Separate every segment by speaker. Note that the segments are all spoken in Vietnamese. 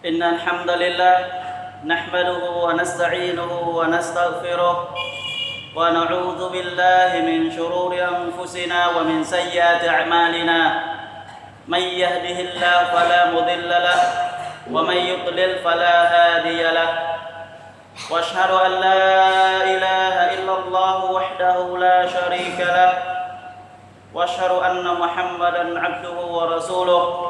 Speaker 1: إن الحمد لله نحمده ونستعينه ونستغفره ونعوذ بالله من شرور أنفسنا ومن سيئات أعمالنا. من يهده الله فلا مضل له ومن يضلل فلا هادي له. وأشهد أن لا إله إلا الله وحده لا شريك له. وأشهد أن محمدا عبده ورسوله.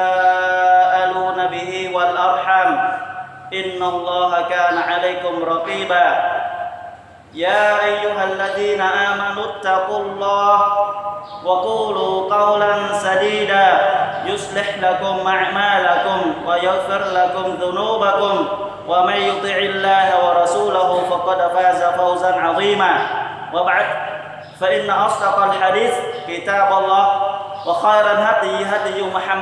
Speaker 1: ان الله كان عليكم رقيبا. يا ايها الذين امنوا اتقوا الله وقولوا قولا سديدا. يصلح لكم اعمالكم ويغفر لكم ذنوبكم. ومن يطع الله ورسوله فقد فاز فوزا عظيما. وبعد فان اصدق الحديث كتاب الله وخير الهدي هدي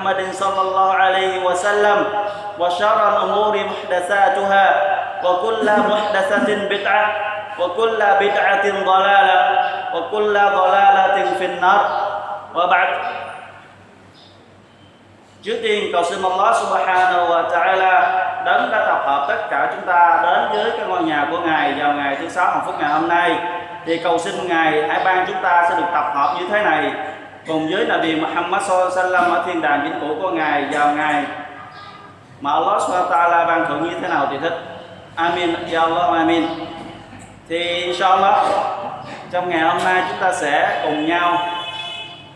Speaker 1: محمد صلى الله عليه وسلم وشر الامور محدثاتها وكل محدثه بدعه وكل بدعه ضلاله وكل ضلاله في النار وبعد Trước tiên cầu xin Allah subhanahu wa ta'ala đến đã tập hợp tất cả chúng ta đến với cái ngôi nhà của Ngài vào ngày thứ sáu hạnh phúc ngày hôm nay thì cầu xin Ngài hãy ban chúng ta sẽ được tập hợp như thế này cùng với Nabi Muhammad sallam ở thiên đàng vĩnh cửu của Ngài, vào ngày mà Allah subhanahu wa ta'ala ban thưởng như thế nào thì thích. Amin, Ya Allah, Amin. Thì inshallah, trong ngày hôm nay chúng ta sẽ cùng nhau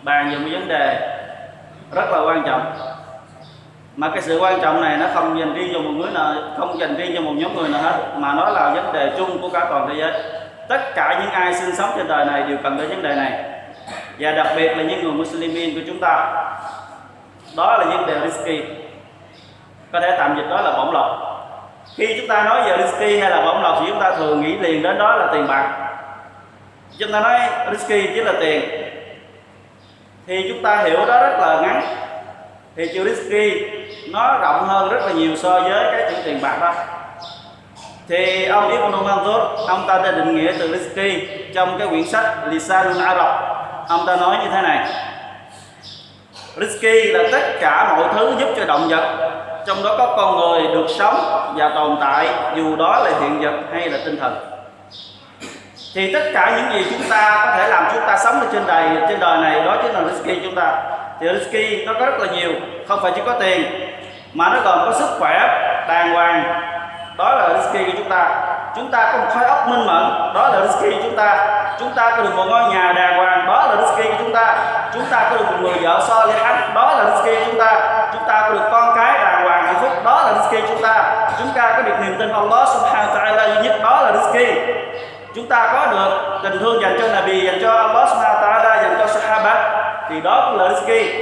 Speaker 1: bàn về một vấn đề rất là quan trọng. Mà cái sự quan trọng này nó không dành riêng cho một người nào, không dành riêng cho một nhóm người nào hết, mà nó là vấn đề chung của cả toàn thế giới. Tất cả những ai sinh sống trên đời này đều cần tới vấn đề này và đặc biệt là những người Muslimin của chúng ta. Đó là những điều risky. Có thể tạm dịch đó là bổng lộc. Khi chúng ta nói về risky hay là bổng lộc thì chúng ta thường nghĩ liền đến đó là tiền bạc. Chúng ta nói risky chỉ là tiền. Thì chúng ta hiểu đó rất là ngắn. Thì chữ risky nó rộng hơn rất là nhiều so với cái chữ tiền bạc đó. Thì ông Ibn Manzur, ông ta đã định nghĩa từ risky trong cái quyển sách Lisan al-Arab ông ta nói như thế này. Risky là tất cả mọi thứ giúp cho động vật, trong đó có con người được sống và tồn tại, dù đó là hiện vật hay là tinh thần. Thì tất cả những gì chúng ta có thể làm chúng ta sống ở trên đời trên đời này đó chính là risky chúng ta. Thì risky nó có rất là nhiều, không phải chỉ có tiền, mà nó còn có sức khỏe, đàng hoàng. Đó là risky của chúng ta. Chúng ta có một khối óc minh mẫn, đó là risky của chúng ta chúng ta có được một ngôi nhà đàng hoàng, đó là risky của chúng ta. Chúng ta có được một người vợ so lê hắn đó là risky của chúng ta. Chúng ta có được con cái đàng hoàng hạnh phúc, đó là risky của chúng ta. Chúng ta có được niềm tin Allah subhanahu wa ta'ala duy nhất, đó là risky chúng ta có được tình thương dành cho Nabi, dành cho Allah subhanahu wa ta'ala, dành cho Sahaba, thì đó cũng là risky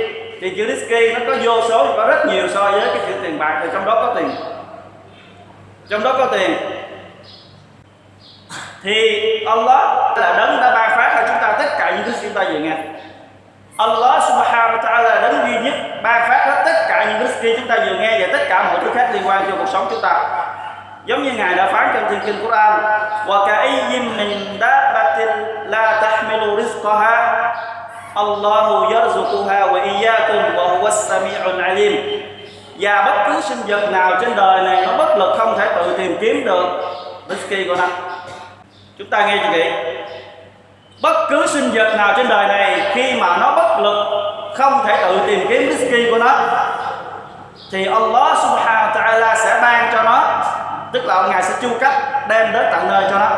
Speaker 1: thì chữ risky nó có vô số, có rất nhiều so với cái chữ tiền bạc, thì trong đó có tiền. Trong đó có tiền thì Allah là đấng đã ban phát cho chúng ta tất cả những thứ chúng ta vừa nghe. Allah subhanahu wa ta'ala là đấng duy nhất ban phát hết tất cả những thứ kia chúng ta vừa nghe và tất cả mọi thứ khác liên quan cho cuộc sống chúng ta. Giống như ngài đã phán trong thiên kinh Quran, wa ka'ayyin min dabbatin la tahmilu rizqaha, Allahu yarzuquha wa iyyakum wa huwa as-sami'ul 'alim. Và bất cứ sinh vật nào trên đời này nó bất lực không thể tự tìm kiếm được risky của nó chúng ta nghe chị vậy bất cứ sinh vật nào trên đời này, khi mà nó bất lực, không thể tự tìm kiếm risky của nó, thì Allah subhanahu wa ta'ala sẽ ban cho nó. Tức là ngài sẽ chu cấp, đem đến tận nơi cho nó.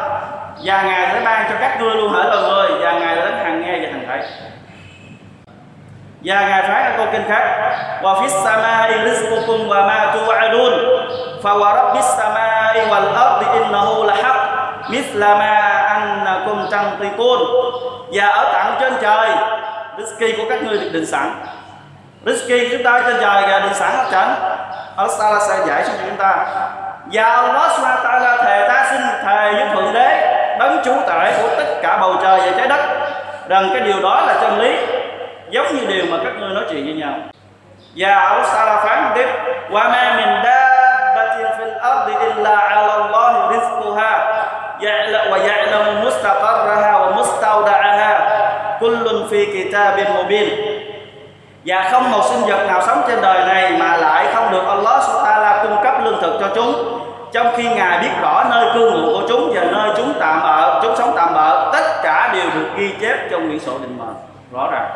Speaker 1: Và ngài sẽ ban cho các ngươi luôn hỡi loài người và ngài đến hàng nghe và hàng thấy. Và ngài phán ở câu kinh khác, wa fis samai rizqukum wa ma tu'adun, fa wa rabbis samai wal ardi innahu la haqq ma annakum tantiqun. Và ở tận trên trời risky của các ngươi được định sẵn. Risky chúng ta trên trời và định sẵn hết trơn Allah Taala sẽ giải cho chúng ta. Và Allah subhanahu wa ta'ala thề ta xin thề với thượng đế, đấng chủ tể của tất cả bầu trời và trái đất, rằng cái điều đó là chân lý, giống như điều mà các ngươi nói chuyện với nhau. Và Allah Ta'ala phán tiếp, wa ma min dabbatin fil ardi illa ala Allah. Kitabin mubin. Và không một sinh vật nào sống trên đời này mà lại không được Allah Ta'ala cung cấp lương thực cho chúng, trong khi ngài biết rõ nơi cư ngụ của chúng và nơi chúng tạm ở, chúng sống tạm ở, tất cả đều được ghi chép trong quyển sổ định mệnh. Rõ ràng.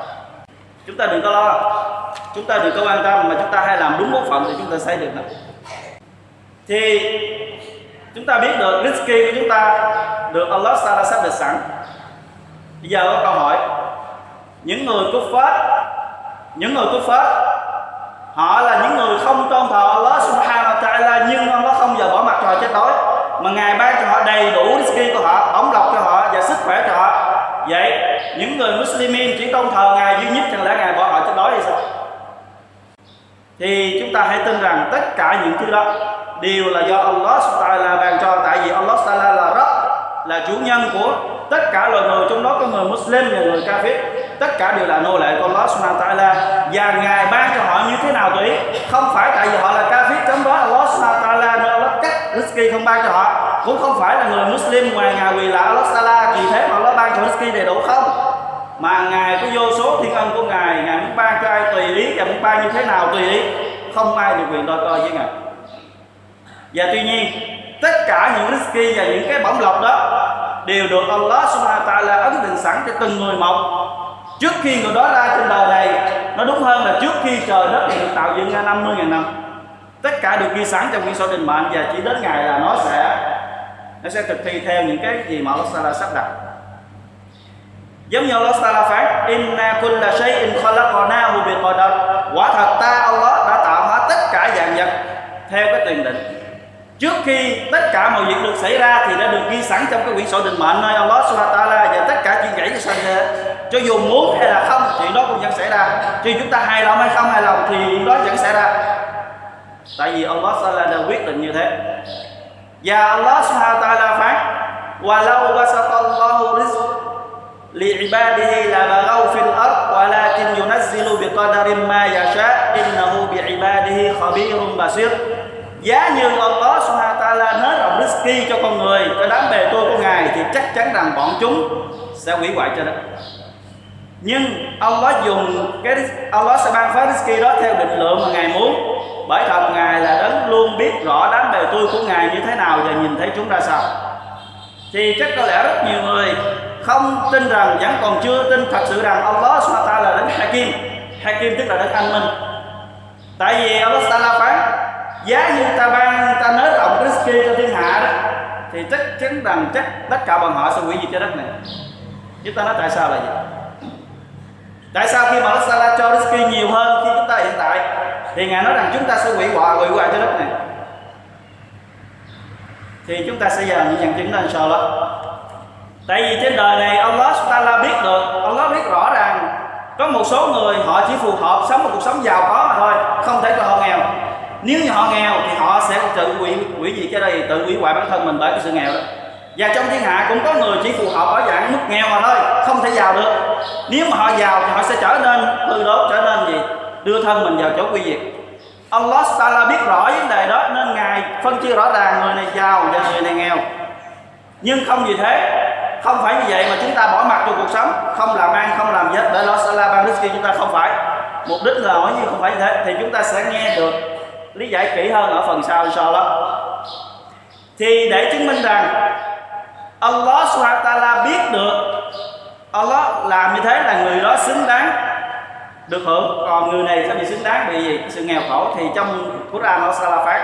Speaker 1: Chúng ta đừng có lo. Chúng ta đừng có quan tâm mà chúng ta hay làm đúng bổn phận thì chúng ta sẽ được đó. thì chúng ta biết được risky của chúng ta được Allah Taala sắp được sẵn. Bây giờ có câu hỏi những người cút phát những người cút phát họ là những người không tôn thờ Allah subhanahu wa ta'ala, nhưng Allah không giờ bỏ mặt cho họ chết đói. Mà ngài ban cho họ đầy đủ rizki của họ, ống lọc cho họ và sức khỏe cho họ. Vậy, những người muslimin chỉ tôn thờ ngài duy nhất chẳng lẽ ngài bỏ họ chết đói hay sao? Thì chúng ta hãy tin rằng tất cả những thứ đó đều là do Allah subhanahu wa ta'ala ban cho. Tại vì Allah subhanahu là rất là chủ nhân của tất cả loài người. Trong đó có người Muslim và người Kafir tất cả đều là nô lệ của Allah Subhanahu wa ta'ala. Và ngài ban cho họ như thế nào tùy không phải tại vì họ là Kafir trong đó Allah Subhanahu wa ta'ala nên Allah cắt Rizki không ban cho họ. Cũng không phải là người Muslim ngoài ngài quỳ là Allah Sala vì thế mà Allah ban cho Rizki đầy đủ không? Mà ngài có vô số thiên ân của ngài. Ngài muốn ban cho ai tùy ý và muốn ban như thế nào tùy ý? Không ai được quyền đôi coi với ngài. Và tuy nhiên, tất cả những rizki và những cái bổng lộc đó đều được Allah subhanahu wa ta'ala ấn định sẵn cho từng người một trước khi người đó ra trên đời này, nó đúng hơn là trước khi trời đất được tạo dựng ra 50.000 năm. Tất cả được ghi sẵn trong quyển sổ định mệnh và chỉ đến ngày là nó sẽ nó sẽ thực thi theo những cái gì mà Allah Ta'ala sắp đặt. Giống như Allah Ta'ala phán, inna kulla shay'in khalaqnahu bi qadar quả thật ta, Allah, đã tạo hóa tất cả dạng vật theo cái tiền định. Trước khi tất cả mọi việc được xảy ra thì đã được ghi sẵn trong cái quyển sổ định mệnh nơi Allah Subhanahu wa ta'ala và tất cả chuyện gãy cho sanh cho dù muốn hay là không chuyện đó cũng vẫn xảy ra. Chứ chúng ta hài lòng hay không hài lòng thì đó vẫn xảy ra. Tại vì Allah Taala đã quyết định như thế. Và Allah Subhanahu Taala phán, walau basatallahu rizq li'ibadihi la baghaw fil ard, walakin yunazzilu biqadarin ma yasha, innahu bi'ibadihi khabirun basir. Giá như Allah Subhanahu Taala nới rộng rizki cho con người, cho đám bề tôi của ngài, thì chắc chắn rằng bọn chúng sẽ hủy hoại cho đất nhưng Allah dùng cái Allah sẽ ban phát rizki đó theo định lượng mà ngài muốn. Bởi thật, ngài là đấng luôn biết rõ đám bề tôi của ngài như thế nào và nhìn thấy chúng ra sao. Thì chắc có lẽ rất nhiều người không tin rằng, vẫn còn chưa tin thật sự rằng Allah subhanahu wa là đấng Hakim. Hakim tức là đấng anh minh. Tại vì Allah ta'ala phán, giá như ta ban, ta nới rộng rizki cho thiên hạ đó, thì chắc chắn rằng chắc tất cả bọn họ sẽ hủy diệt trái đất này. Chúng ta nói tại sao là vậy? Tại sao khi mà Allah Sala cho risky nhiều hơn khi chúng ta hiện tại? Thì ngài nói rằng chúng ta sẽ hủy hoại hủy hoại trái đất này. Thì chúng ta sẽ dần những nhận chứng đó inshallah tại vì trên đời này Allah Taala biết được Allah biết rõ ràng, có một số người họ chỉ phù hợp sống một cuộc sống giàu có mà thôi, không thể cho họ nghèo. Nếu như họ nghèo thì họ sẽ tự hủy hủy gì cái đây tự hủy hoại bản thân mình bởi cái sự nghèo đó và trong thiên hạ cũng có người chỉ phù hợp ở dạng mức nghèo mà thôi, không thể giàu được. Nếu mà họ giàu thì họ sẽ trở nên hư đốt trở nên gì? Đưa thân mình vào chỗ quy diệt. Allah Taala biết rõ vấn đề đó, nên ngài phân chia rõ ràng người này giàu và người này nghèo. Nhưng không gì thế, không phải như vậy mà chúng ta bỏ mặt trong cuộc sống. Không làm ăn, không làm gì hết để Allah Taala ban risky chúng ta không phải. Mục đích là hỏi như không phải như thế, thì chúng ta sẽ nghe được lý giải kỹ hơn ở phần sau, inshallah. Thì để chứng minh rằng Allah subhanahu ta'ala biết được Allah làm như thế là người đó xứng đáng. Được hưởng còn người này sẽ bị xứng đáng? Bị gì sự nghèo khổ thì trong Quran nó sẽ ta'ala phát?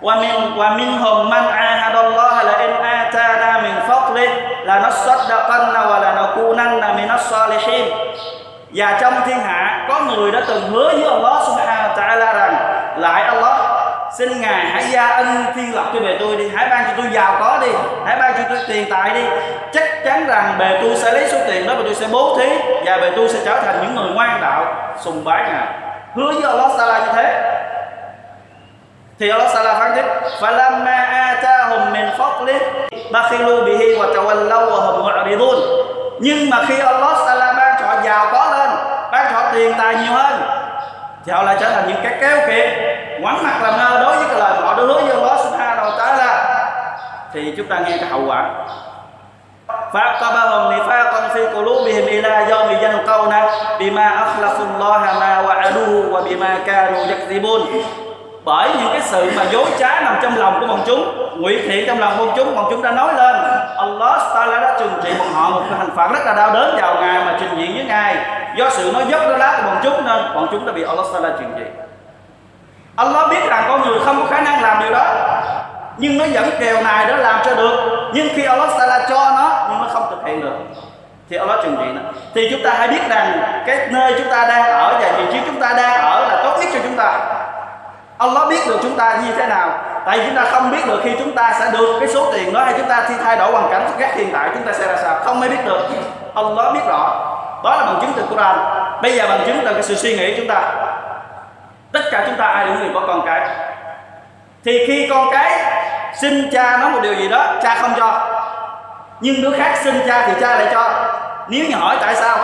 Speaker 1: Wa min wa min minhum man ahadallaha la in atana min fadli la nasaddaqanna wa la nakunanna min as-salihin và trong thiên hạ có người đã từng hứa với Allah subhanahu wa ta'ala rằng, lại Allah xin ngài hãy gia ân thiên lộc cho bề tôi đi. Hãy ban cho tôi giàu có đi. Hãy ban cho tôi tiền tài đi. Chắc chắn rằng bề tôi sẽ lấy số tiền đó và tôi sẽ bố thí và bề tôi sẽ trở thành những người ngoan đạo sùng bái ngài. Hứa với Allah Sala như thế. Thì Allah Sala phán tiếp, falamma atahum min fadli bakhilu bihi wa tawallaw wa hum mu'ridun. Nhưng mà khi Allah Sala ban cho họ giàu có lên, ban cho họ tiền tài nhiều hơn thì họ lại trở thành những cái kéo kiệt quẳng mặt làm ngơ đối với cái lời họ đối với Allah Subhanahu wa Taala thì chúng ta nghe cái hậu quả فعقبهم نفاقا في قلوبهم إلى يوم يلقون بما أخلفوا الله ما وعدوه وبما كانوا يكذبون bởi những cái sự mà dối trá nằm trong lòng của bọn chúng ngụy thiện trong lòng bọn chúng bọn chúng đã nói lên Allah Taala đã trừng trị bọn họ một cái hành phạt rất là đau đớn vào ngày mà trình diễn với ngài do sự nói dốc nó lá của bọn chúng nên bọn chúng đã bị Allah Taala trừng trị Allah biết rằng con người không có khả năng làm điều đó, nhưng nó vẫn kèo này đó làm cho được. Nhưng khi Allah Taala cho nó, nhưng nó không thực hiện được. Thì Allah trừng trị nó thì chúng ta hãy biết rằng cái nơi chúng ta đang ở và vị trí chúng ta đang ở là tốt nhất cho chúng ta. Allah biết được chúng ta như thế nào. Tại vì chúng ta không biết được khi chúng ta sẽ được cái số tiền đó hay chúng ta thi thay đổi hoàn cảnh khác hiện tại, chúng ta sẽ ra sao. Không ai biết được. Allah biết rõ đó là bằng chứng từ Quran. Bây giờ bằng chứng từ cái sự suy nghĩ của chúng ta. Tất cả chúng ta ai cũng người có con cái? Thì khi con cái xin cha nói một điều gì đó, cha không cho. Nhưng đứa khác xin cha thì cha lại cho. Nếu như hỏi tại sao,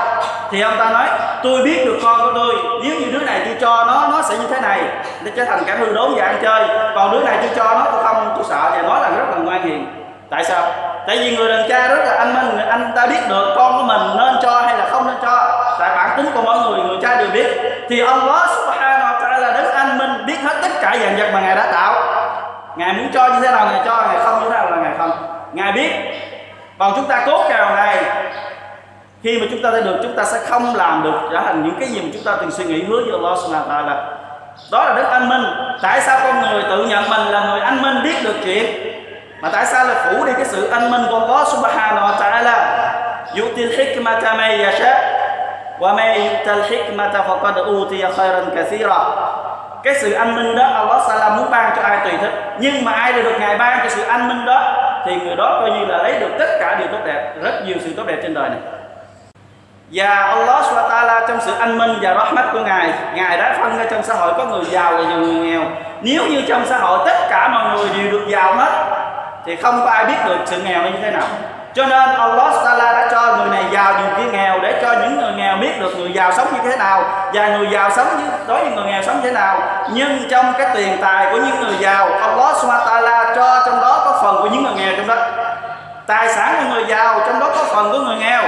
Speaker 1: thì ông ta nói, tôi biết được con của tôi, nếu như đứa này tôi cho nó nó sẽ như thế này. Để trở thành cả hư đốn và ăn chơi. Còn đứa này tôi cho nó, tôi không, tôi sợ. Và nói là rất là ngoan hiền. Tại sao? Tại vì người đàn cha rất là anh minh anh ta biết được con của mình nên cho hay là không nên cho tại bản tính của mỗi người người cha đều biết thì Allah subhanahu wa ta'ala đến anh minh, biết hết tất cả dạng vật mà ngài đã tạo. Ngài muốn cho như thế nào ngài cho, ngài không như thế nào là ngài không. Ngài biết. Còn chúng ta cố cào ngài khi mà chúng ta thấy được, chúng ta sẽ không làm được trở thành những cái gì mà chúng ta từng suy nghĩ hứa với Allah subhanahu wa ta'ala. Đó là đức anh minh. Tại sao con người tự nhận mình là người anh minh biết được chuyện? Mà tại sao lại phủ đi cái sự anh minh của Allah subhanahu wa ta'ala? Yu'til hikmata may yasha wa يُؤْتَ الْحِكْمَةَ فَقَدْ أُوتِيَ خَيْرًا كَثِيرًا cái sự an minh đó, Allah Taala muốn ban cho ai tùy thích. Nhưng mà ai được ngài ban cho sự an minh đó, thì người đó coi như là lấy được tất cả điều tốt đẹp, rất nhiều sự tốt đẹp trên đời này. Và Allah SWT trong sự anh minh và rahmat của Ngài Ngài đã phân ra trong xã hội có người giàu và nhiều người nghèo. Nếu như trong xã hội tất cả mọi người đều được giàu hết, Thì không có ai biết được sự nghèo như thế nào. Cho nên Allah taala đã cho người này giàu nhiều kia nghèo Để cho những người nghèo biết được người giàu sống như thế nào Và người giàu sống như, đối với người nghèo sống như thế nào. Nhưng trong cái tiền tài của những người giàu Allah taala cho trong đó có phần của những người nghèo trong đó. Tài sản của người giàu trong đó có phần của người nghèo.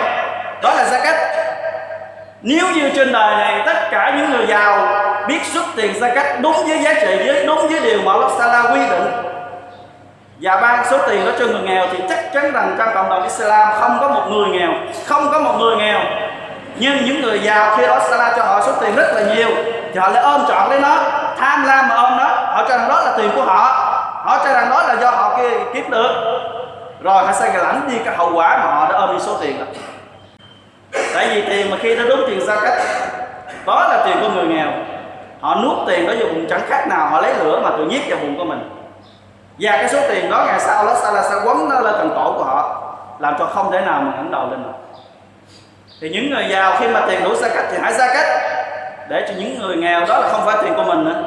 Speaker 1: Đó là gia cách nếu như trên đời này tất cả những người giàu biết xuất tiền gia cách đúng với giá trị với đúng với điều mà Allah Taala quy định và ban số tiền đó cho người nghèo thì chắc chắn rằng trong cộng đồng Islam không có một người nghèo, không có một người nghèo. Nhưng những người giàu khi đó Taala cho họ số tiền rất là nhiều, thì họ lại ôm trọn lấy nó, tham lam mà ôm nó. Họ cho rằng đó là tiền của họ họ cho rằng đó là do họ kia kiếm được. Rồi họ sẽ lãnh đi cái hậu quả mà họ đã ôm đi số tiền đó. Tại vì tiền mà khi nó đúng tiền ra cách, đó là tiền của người nghèo. Họ nuốt tiền đó vào bụng chẳng khác nào họ lấy lửa mà tự nhiếp vào bụng của mình và cái số tiền đó ngày sau nó sẽ là sẽ quấn nó lên cần cổ của họ, làm cho không thể nào mà ngẩng đầu lên được. Thì những người giàu khi mà tiền đủ xa cách thì hãy ra cách, để cho những người nghèo đó là không phải tiền của mình nữa.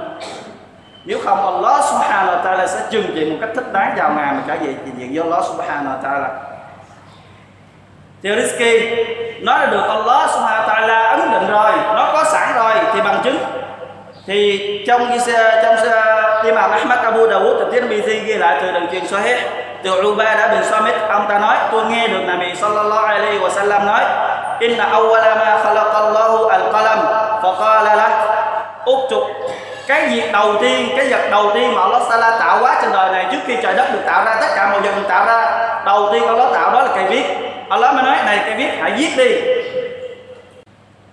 Speaker 1: Nếu không, Allah subhanahu wa ta'ala sẽ trừng trị một cách thích đáng vào ngày mà cả gì diện do Allah subhanahu wa ta'ala. Thì rizki nó đã được Allah subhanahu wa ta'ala ấn định rồi, nó có sẵn rồi thì bằng chứng. Thì trong trong uh, Imam Ahmad Abu Dawud từ Tirmidhi ghi lại từ đường truyền Sahih? Từ Ubada bin Samit, ông ta nói, tôi nghe được Nabi sallallahu alaihi wa sallam nói, inna awwala ma khalaqallahu al-qalam faqala lah. Uktub cái việc đầu tiên, cái vật đầu tiên mà Allah Sala tạo hóa trên đời này trước khi trời đất được tạo ra, tất cả mọi vật được tạo ra, đầu tiên Allah tạo đó là cây viết. Allah mới nói, này, cây viết hãy viết đi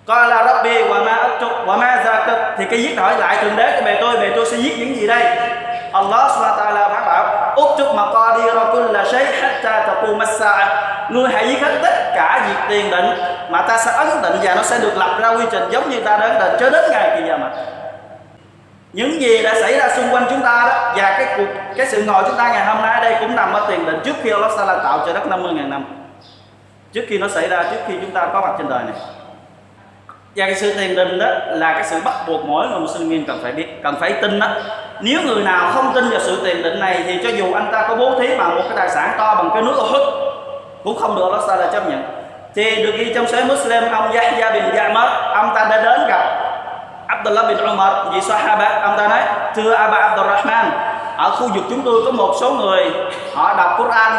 Speaker 1: coi là Rabbi và ma và ma ra thì cái giết hỏi lại thượng đế của mẹ tôi mẹ tôi sẽ giết những gì đây? Allah subhanahu wa ta'ala phán bảo uktub maqadir kull shay hatta taqum as-sa'a ngươi hãy giết hết tất cả việc tiền định mà ta sẽ ấn định và nó sẽ được lập ra quy trình giống như ta đã ấn định cho đến ngày kỳ giờ mà. Những gì đã xảy ra xung quanh chúng ta đó và cái cuộc, cái sự ngồi chúng ta ngày hôm nay đây cũng nằm ở tiền định trước khi Allah Taala tạo cho đất 50.000 năm. Trước khi nó xảy ra, trước khi chúng ta có mặt trên đời này và cái sự tiền định đó là cái sự bắt buộc mỗi người Muslim cần phải biết, cần phải tin đó. Nếu người nào không tin vào sự tiền định này thì cho dù anh ta có bố thí bằng một cái tài sản to bằng cái núi Uhud cũng không được Allah là chấp nhận. Thì được ghi trong sahih Muslim, ông Yahya bin Ya'mar, ông ta đã đến gặp Abdullah bin Umar, vị Sahaba. Ông ta nói, thưa Aba Abdurrahman, ở khu vực chúng tôi có một số người, họ đọc Quran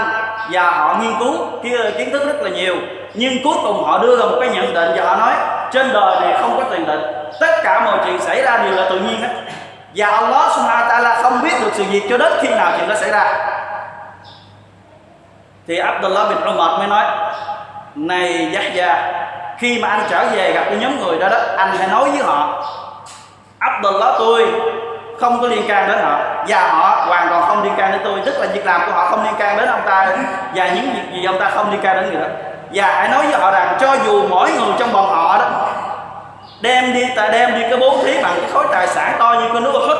Speaker 1: và họ nghiên cứu kia kiến thức rất là nhiều, nhưng cuối cùng họ đưa ra một cái nhận định và họ nói trên đời này không có tiền định tất cả mọi chuyện xảy ra đều là tự nhiên hết. Và Allah subhanahu wa ta'ala không biết được sự việc cho đến khi nào chuyện đó xảy ra. Thì Abdullah bin Umar mới nói, này Yahya, khi mà anh trở về gặp cái nhóm người đó đó, anh hãy nói với họ, Abdullah tôi không có liên can đến họ, và họ hoàn toàn không liên can đến tôi. Tức là việc làm của họ không liên can đến ông ta, và những việc gì ông ta không liên can đến người đó. Và hãy nói với họ rằng, cho dù mỗi người trong bọn họ đó đem đi, ta đem đi cái bố thí bằng cái khối tài sản to như cái nước hút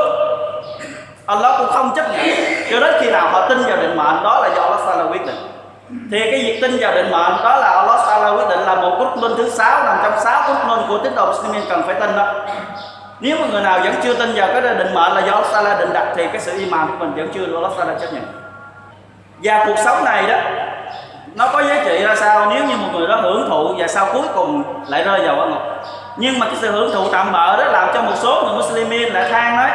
Speaker 1: Allah cũng không chấp nhận. Cho đến khi nào họ tin vào định mệnh, đó là do Allah Taala quyết định. Thì cái việc tin vào định mệnh, đó là Allah Taala quyết định là một cốt linh thứ sáu, nằm trong sáu cốt linh của tín đồ Muslimin cần phải tin đó. Nếu mà người nào vẫn chưa tin vào cái định mệnh là do Allah Taala định đặt, thì cái sự iman của mình vẫn chưa được Allah Taala chấp nhận. Và cuộc sống này đó, nó có giá trị ra sao? Nếu như một người đó hưởng thụ, và sau cuối cùng lại rơi vào quả ngục nhưng mà cái sự hưởng thụ tạm bợ đó làm cho một số người Muslimin lại than đấy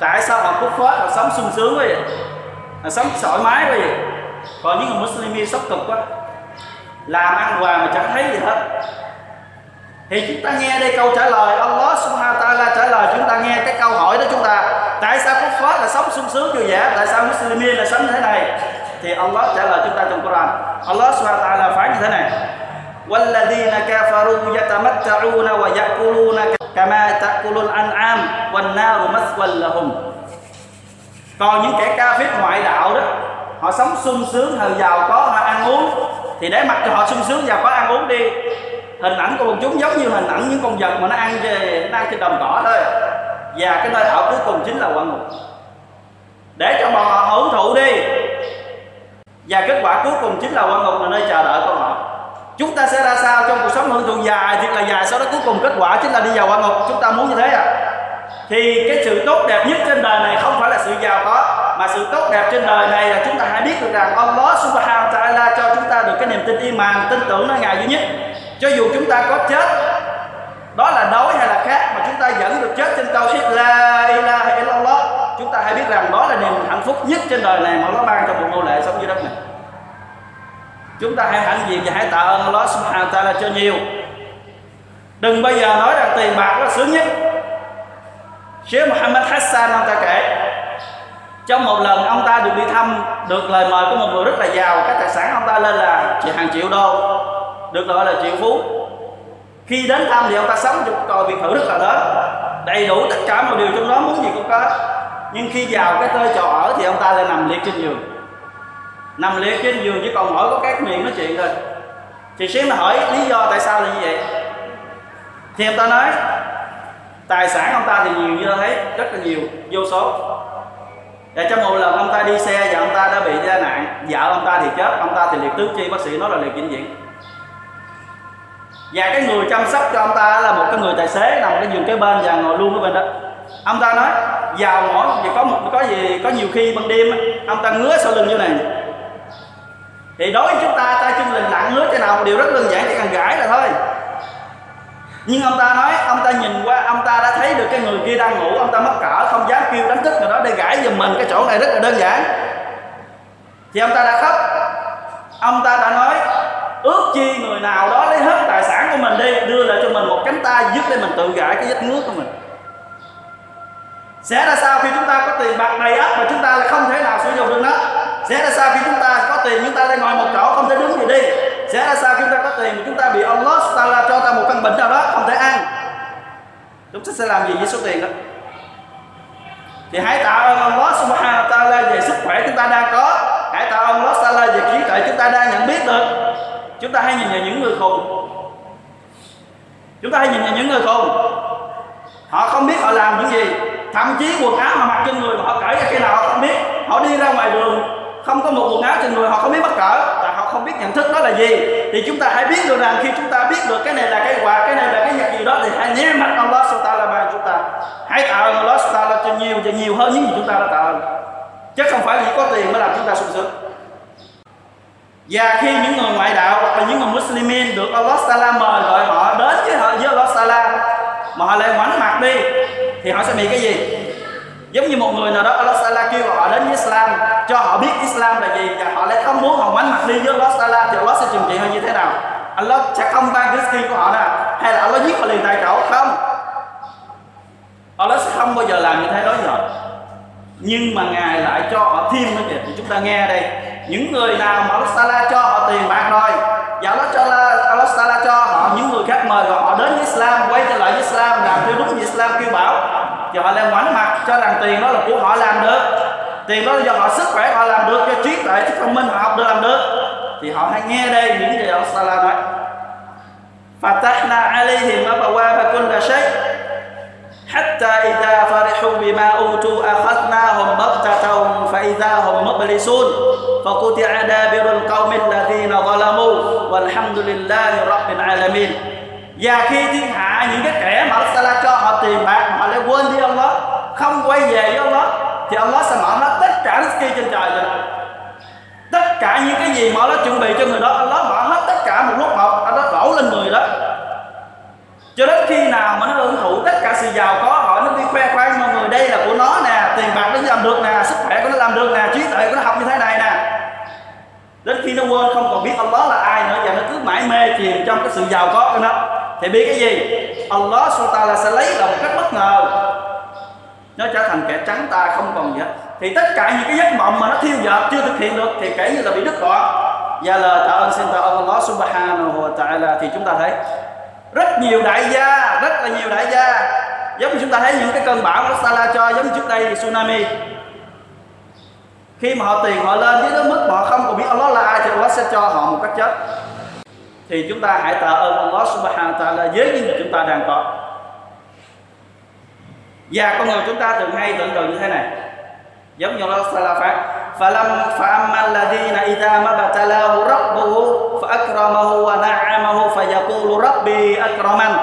Speaker 1: tại sao họ cúc phết họ sống sung sướng quá vậy? Họ sống thoải mái quá vậy? Còn những người Muslimin sốc cực quá. Làm ăn hoài mà chẳng thấy gì hết. Thì chúng ta nghe đây câu trả lời. Allah subhanahu wa ta'ala trả lời chúng ta nghe cái câu hỏi đó chúng ta, tại sao cúc phết là sống sung sướng vui vẻ tại sao Muslimin là sống như thế này? Thì Allah trả lời chúng ta trong Quran. Allah subhanahu wa ta'ala phán như thế này. والذين كفروا يتمتعون ويأكلون كما تأكل الأنعام والنار مثوى لهم còn những kẻ ca phết ngoại đạo đó họ sống sung sướng họ giàu có họ ăn uống thì để mặc cho họ sung sướng giàu có ăn uống đi hình ảnh của bọn chúng giống như hình ảnh những con vật mà nó ăn về nó ăn trên đồng cỏ thôi và cái nơi ở cuối cùng chính là quả ngục để cho bọn họ hưởng thụ đi và kết quả cuối cùng chính là quả ngục là nơi chờ đợi của họ chúng ta sẽ ra sao trong cuộc sống hưởng thụ dài? Thiệt là dài. Sau đó cuối cùng kết quả chính là đi vào quả ngục. Chúng ta muốn như thế à? Thì cái sự tốt đẹp nhất trên đời này không phải là sự giàu có, mà sự tốt đẹp trên đời này là chúng ta hãy biết được rằng Allah subhanahu wa ta'ala cho chúng ta được cái niềm tin iman tin tưởng nơi ngài duy nhất. Cho dù chúng ta có chết, đó là đói hay là khác mà chúng ta vẫn được chết trên tauhid la ilaha illallah. Chúng ta hãy biết rằng đó là niềm hạnh phúc nhất trên đời này mà nó ban cho một nô lệ sống dưới đất này chúng ta hãy hãnh diện và hãy tạ ơn Allah subhanahu wa ta'ala cho nhiều. Đừng bao giờ nói rằng tiền bạc là sướng nhất. Sheikh Muhammad Hassan ông ta kể, trong một lần ông ta được đi thăm, được lời mời của một người rất là giàu các tài sản ông ta lên là chỉ hàng triệu đô, được gọi là triệu phú. Khi đến thăm thì ông ta sống trong tòa biệt thự rất là lớn, đầy đủ tất cả mọi điều trong đó, muốn gì cũng có nhưng khi vào cái nơi trò ở thì ông ta lại nằm liệt trên giường nằm liệt trên giường chỉ còn mỗi có các miệng nói chuyện thôi. Thì xíu nó hỏi lý do tại sao là như vậy? Thì ông ta nói, tài sản ông ta thì nhiều như thấy rất là nhiều, vô số. Và trong một lần ông ta đi xe và ông ta đã bị tai nạn, vợ ông ta thì chết, ông ta thì liệt tứ chi, bác sĩ nói là liệt vĩnh viễn. Và cái người chăm sóc cho ông ta là một cái người tài xế nằm cái giường kế bên và ngồi luôn ở bên đó. Ông ta nói, vào mỗi thì có một, có gì, có nhiều khi ban đêm ông ta ngứa sau lưng như này thì đối với chúng ta tay chân lình lặng hứa cho nào một điều rất đơn giản chỉ cần gãi là thôi. Nhưng ông ta nói, ông ta nhìn qua, ông ta đã thấy được cái người kia đang ngủ, ông ta mắc cỡ, không dám kêu đánh thức người đó để gãi giùm mình. Cái chỗ này rất là đơn giản. Thì ông ta đã khóc. Ông ta đã nói, ước chi người nào đó lấy hết tài sản của mình đi, đưa lại cho mình một cánh tay giúp để mình tự gãi cái vết nước của mình. Sẽ ra sao khi chúng ta có tiền bạc đầy ắp mà chúng ta lại không thể nào sử dụng được nó? Sẽ ra sao khi chúng ta có tiền, chúng ta lên ngồi một chỗ, không thể đứng gì đi. Sẽ ra sao khi chúng ta có tiền, chúng ta bị Allah Taala cho ta một căn bệnh nào đó, không thể ăn. Chúng ta sẽ làm gì với số tiền đó? Thì hãy tạo ơn Allah Subhanahu wa Taala, về sức khỏe chúng ta đang có. Hãy tạo ơn Allah Taala về trí tuệ chúng ta đang nhận biết được. Chúng ta hãy nhìn vào những người khùng. Chúng ta hãy nhìn vào những người khùng. Họ không biết họ làm những gì. Thậm chí quần áo họ mặc trên người mà họ cởi ra khi nào họ không biết. Họ đi ra ngoài đường không có một quần áo trên người họ không biết mắc cỡ và họ không biết nhận thức đó là gì. Thì chúng ta hãy biết được rằng khi chúng ta biết được cái này là cái quà, cái này là cái gì đó thì hãy nhớ mắt Allah subhanahu là ban chúng ta. Hãy tạ ơn Allah Taala cho nhiều cho nhiều hơn những gì chúng ta đã tạ ơn. Chứ không phải chỉ có tiền mới làm chúng ta sung sướng. Và khi những người ngoại đạo hoặc là những người Muslimin được Allah Taala mời gọi họ đến với họ, với Allah Taala mà họ lại ngoảnh mặt đi, thì họ sẽ bị cái gì? Giống như một người nào đó Allah Sala kêu họ đến với Islam, cho họ biết Islam là gì và họ lại không muốn họ mánh mặt đi với Allah Sala thì Allah sẽ trừng trị họ như thế nào? Allah sẽ không ban cái ski của họ nè hay là Allah giết họ liền tại chỗ? Không. Allah sẽ không bao giờ làm như thế đó họ. Nhưng mà ngài lại cho họ thêm nữa kìa thì chúng ta nghe đây. Những người nào mà Allah Sala cho họ tiền bạc rồi, và Allah cho Allah Sala cho họ những người khác mời họ đến với Islam, quay trở lại với Islam, làm theo đúng như Islam kêu bảo và họ lại ngoảnh mặt cho rằng tiền đó là của họ làm được tiền đó là do họ sức khỏe họ làm được cho trí tuệ trí thông minh họ học được làm được thì họ hãy nghe đây những gì Allah Taala nói فتحنا عليهم أبواب كل شيء حتى إذا فرحوا بما أوتوا أخذناهم بغتة فإذا هم مبلسون فقطع دابر القوم الذين ظلموا والحمد لله رب العالمين và khi thiên hạ, những cái kẻ mà Allah cho họ tiền bạc họ lại quên đi Allah không quay về với Allah thì Allah sẽ mở hết tất cả rizki trên trời cho tất cả những cái gì mà Allah chuẩn bị cho người đó Allah mở hết tất cả một lúc một Allah đổ lên người đó. Cho đến khi nào mà nó hưởng thụ tất cả sự giàu có họ nó đi khoe khoang, mọi người, đây là của nó nè, tiền bạc nó làm được nè, sức khỏe của nó làm được nè, trí tuệ của nó học như thế này nè. Đến khi nó quên, không còn biết Allah là ai nữa, và nó cứ mãi mê chìm trong cái sự giàu có của nó thì biết cái gì? Allah subhanahu sẽ lấy là một cách bất ngờ. Nó trở thành kẻ trắng ta không còn gì hết. Thì tất cả những cái giấc mộng mà nó thiêu dợt chưa thực hiện được thì kể như là bị đứt đoạn. Và lời tạ ơn xin tạ ơn Allah subhanahu wa ta'ala. Thì chúng ta thấy, rất nhiều đại gia, rất là nhiều đại gia, giống như chúng ta thấy những cái cơn bão Allah Sala cho giống như trước đây thì tsunami. Khi mà họ tiền họ lên với đến mức mà họ không còn biết Allah là ai thì Allah sẽ cho họ một cách chết thì chúng ta hãy tạ ơn Allah subhanahu wa ta'ala với những gì chúng ta đang có và con người chúng ta thường hay tưởng tượng như thế này giống như Allah Taala phát فلم فأما الذين إذا ما ابتلاه ربه فأكرمه ونعمه فيقول ربي أكرمن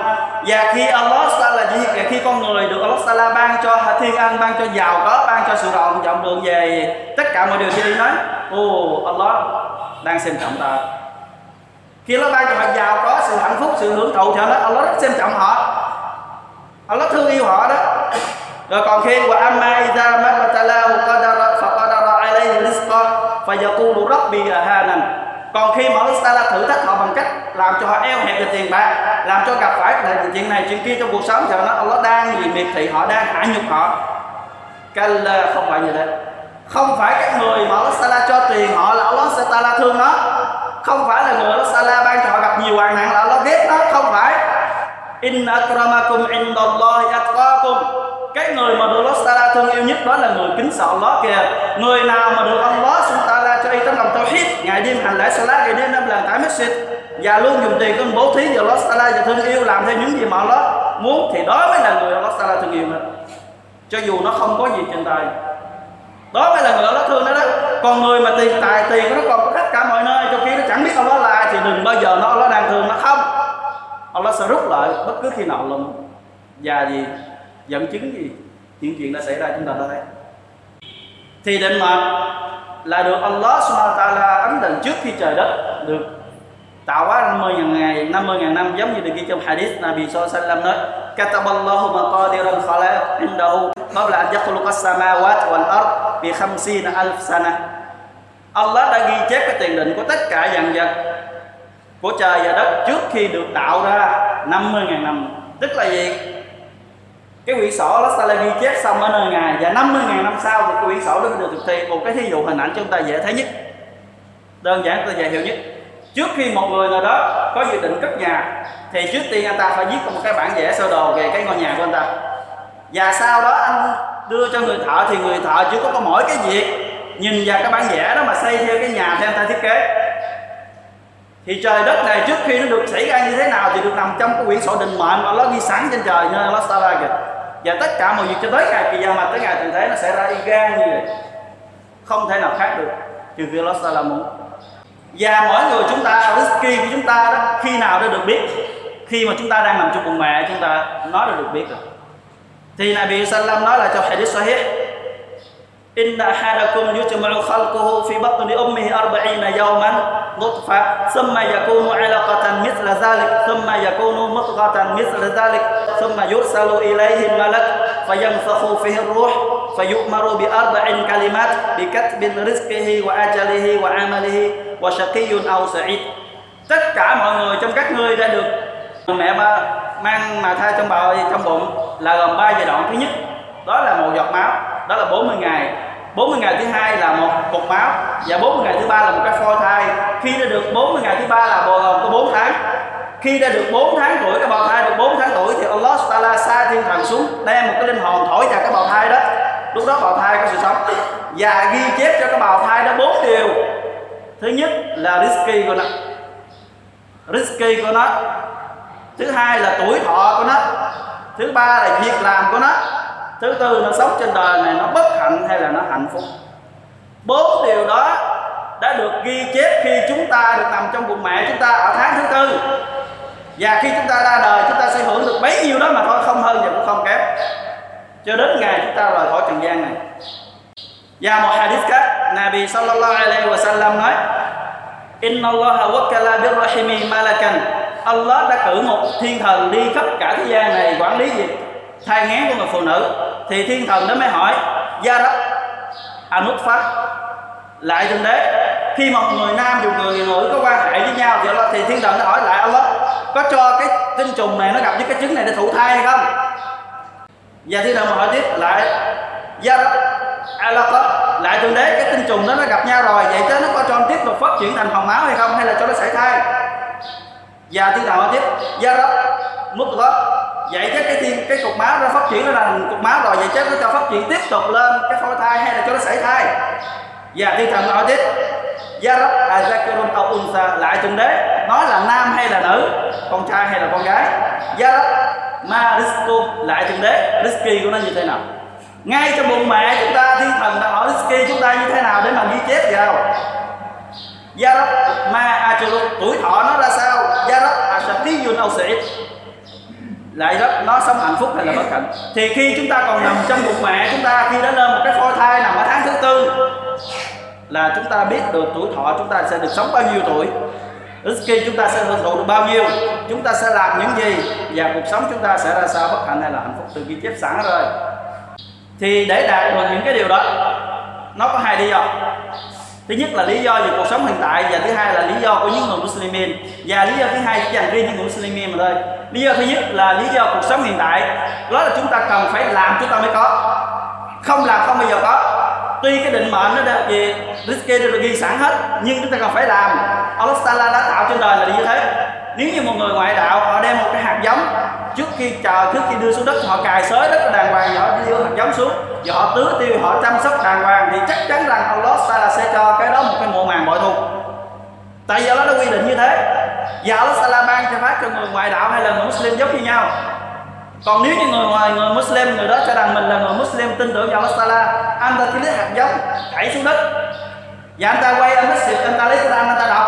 Speaker 1: và khi Allah Taala gì khi con người được Allah Taala ban cho thiên an ban cho giàu có ban cho sự rộng rộng đường về tất cả mọi điều thì đi nói ô Allah đang xem trọng ta khi Allah ban cho họ giàu có sự hạnh phúc, sự hưởng thụ thì Allah Allah rất xem trọng họ. Allah thương yêu họ đó. Rồi còn khi wa amma idza ma batalahu qadara fa qadara alayhi rizqa fa yaqulu rabbi ahanan. Còn khi mà Allah Taala thử thách họ bằng cách làm cho họ eo hẹp về tiền bạc, làm cho gặp phải chuyện này, chuyện kia trong cuộc sống thì nó Allah đang gì miệt thị họ, đang hạ nhục họ. Kalla, không phải như thế. Không phải các người mà Allah Taala cho tiền họ là Allah Taala thương nó không phải là người Allah Taala ban cho họ gặp nhiều hoàn nạn là nó ghét nó không phải. In akramakum indallahi atqakum cái người mà được Allah Taala thương yêu nhất đó là người kính sợ Allah kìa. Người nào mà được Allah Subhanahu Taala cho y tấm lòng tauhid ngày đêm hành lễ salat, ngày đêm năm lần tại masjid, và luôn dùng tiền của bố thí cho Allah Taala và thương yêu làm theo những gì mà Allah muốn, thì đó mới là người Allah Taala thương yêu mà. Cho dù nó không có gì trên tay đó mới là người Allah thương đó đó. Còn người mà tiền tài, tiền nó còn có tất cả mọi nơi cho khi chẳng biết Allah là ai thì đừng bao giờ nó Allah đang thương nó. Không. Allah sẽ rút lại bất cứ khi nào lòng và gì, dẫn chứng gì, những chuyện đã xảy ra chúng ta đã thấy. Thì định mệnh là được Allah subhanahu wa ta'ala ấn định trước khi trời đất được tạo hóa 50 ngàn ngày 50 ngàn năm, giống như được ghi trong hadith Nabi sallallahu nói, kataballahu maqadir al-khalaq indahu qabla an yakhluqa as-samawati wal ard bi 50 alf sanah. Allah đã ghi chép cái tiền định của tất cả dạng vật, của trời và đất trước khi được tạo ra 50 ngàn năm. Tức là gì? Cái quyển sổ Allah Taala ghi chép xong ở nơi ngài, và 50 ngàn năm sau thì cái quyển sổ đó được thực thi một cái thí dụ hình ảnh chúng ta dễ thấy nhất, đơn giản tôi dễ hiểu nhất. Trước khi một người nào đó có dự định cất nhà, thì trước tiên anh ta phải viết một cái bản vẽ sơ đồ về cái ngôi nhà của anh ta. Và sau đó anh đưa cho người thợ, thì người thợ chỉ có mỗi cái việc nhìn vào cái bản vẽ đó mà xây theo cái nhà theo ta thiết kế. Thì trời đất này trước khi nó được xảy ra như thế nào thì được nằm trong cái quyển sổ định mệnh mà nó ghi sẵn trên trời như Allah Taala kìa và tất cả mọi việc cho tới ngày kỳ gia mà tới ngày tận thế nó sẽ ra y gan như vậy. Không thể nào khác được, trừ khi Allah Taala muốn và mỗi người chúng ta risky của chúng ta đó, khi nào đã được biết? Khi mà chúng ta đang nằm trong bụng mẹ, chúng ta nói đã được biết rồi. Thì Nabi Sallam nói là trong hadith sahih إن أحدكم يجمع خلقه في بطن أمه أربعين يوما نطفة ثم يكون علقة مثل ذلك ثم يكون مضغة مثل ذلك ثم يرسل إليه الملك فينفخ فيه الروح فيؤمر بأربع كلمات بكتب رزقه وأجله وعمله وشقي أو سعيد tất cả mọi người trong các ngươi đã được mẹ ba mang mà thai trong bào trong bụng là gồm ba giai đoạn thứ nhất đó là một giọt máu đó là 40 ngày. 40 ngày thứ hai là một cục máu và 40 ngày thứ ba là một cái phôi thai. Khi đã được 40 ngày thứ ba là bò gồm có 4 tháng. Khi đã được 4 tháng tuổi, cái bào thai được 4 tháng tuổi thì Allah Taala sa thiên thần xuống, đem một cái linh hồn thổi vào cái bào thai đó. Lúc đó bào thai có sự sống. Và ghi chép cho cái bào thai đó bốn điều. Thứ nhất là risky của nó. Risky của nó. Thứ hai là tuổi thọ của nó. Thứ ba là việc làm của nó thứ tư, nó sống trên đời này nó bất hạnh hay là nó hạnh phúc? Bốn điều đó đã được ghi chép khi chúng ta được nằm trong bụng mẹ chúng ta ở tháng thứ tư. Và khi chúng ta ra đời, chúng ta sẽ hưởng được bấy nhiêu đó mà thôi, không hơn và cũng không kém. Cho đến ngày chúng ta rời khỏi trần gian này. Và một hadith khác, Nabi sallallahu alaihi wa sallam nói, Inna Allah wakala birrahimi malakan. Allah đã cử một thiên thần đi khắp cả thế gian này quản lý gì thai nghén của người phụ nữ thì thiên thần đó mới hỏi gia rắc anut phát lại thượng đế khi một người nam và người nữ có quan hệ với nhau thì, thì thiên thần nó hỏi lại Allah có cho cái tinh trùng này nó gặp với cái trứng này để thụ thai hay không? Và thiên thần hỏi tiếp lại gia rab alaqa lại thượng đế cái tinh trùng đó nó gặp nhau rồi vậy chứ nó có cho tiếp tục phát triển thành hồng máu hay không hay là cho nó sảy thai? Và thiên thần hỏi tiếp gia rab mức đó vậy chết cái thiên cái cục máu nó phát triển, nó thành cục máu rồi, vậy chết nó cho phát triển tiếp tục lên cái phôi thai hay là cho nó sảy thai. Dạ, Và thiên thần hỏi tiếp. Gia rab azakarun au unsa lại thượng đế? Nói là nam hay là nữ? Con trai hay là con gái? Gia rab ma risco lại thượng đế? Risky của nó như thế nào? Ngay trong bụng mẹ chúng ta thiên thần đã hỏi risky chúng ta như thế nào để mà ghi chép vào gia rab ma ajru tuổi thọ nó ra sao? Gia rab ashaqiyun au sa'id lại đó nó sống hạnh phúc hay là bất hạnh? Thì khi chúng ta còn nằm trong bụng mẹ chúng ta, khi đã lên một cái phôi thai nằm ở tháng thứ tư, là chúng ta biết được tuổi thọ chúng ta sẽ được sống bao nhiêu tuổi. Khi chúng ta sẽ hưởng thụ được bao nhiêu, Chúng ta sẽ làm những gì Và cuộc sống chúng ta sẽ ra sao, bất hạnh hay là hạnh phúc, Từ ghi chép sẵn rồi. Thì để đạt được những cái điều đó, Nó có hai lý do. Thứ nhất là lý do về cuộc sống hiện tại Và thứ hai là lý do của những người Muslimin Và lý do thứ hai chỉ dành riêng những người Muslimin mà thôi. Lý do thứ nhất là lý do cuộc sống hiện tại. Đó là chúng ta cần phải làm, chúng ta mới có. Không làm không bao giờ có. Tuy cái định mệnh nó đã gì Risky được ghi sẵn hết, Nhưng chúng ta cần phải làm. Allah Taala đã tạo trên đời là như thế. Nếu như một người ngoại đạo, họ đem một cái hạt giống, Trước khi chờ trước khi đưa xuống đất, họ cài xới đất, đàng hoàng, họ đưa hạt giống xuống, và họ tưới tiêu, họ chăm sóc đàng hoàng, thì chắc chắn rằng Allah Taala sẽ cho cái đó một cái mùa màng bội thu tại vì Allah đã quy định như thế. Và Allah Taala ban cho phát cho người ngoại đạo hay là người Muslim giống như nhau còn nếu như người ngoài người Muslim người đó cho rằng mình là người Muslim tin tưởng vào Allah anh ta chỉ lấy hạt giống chảy xuống đất và anh ta quay anh xịt anh ta lấy Quran anh ta đọc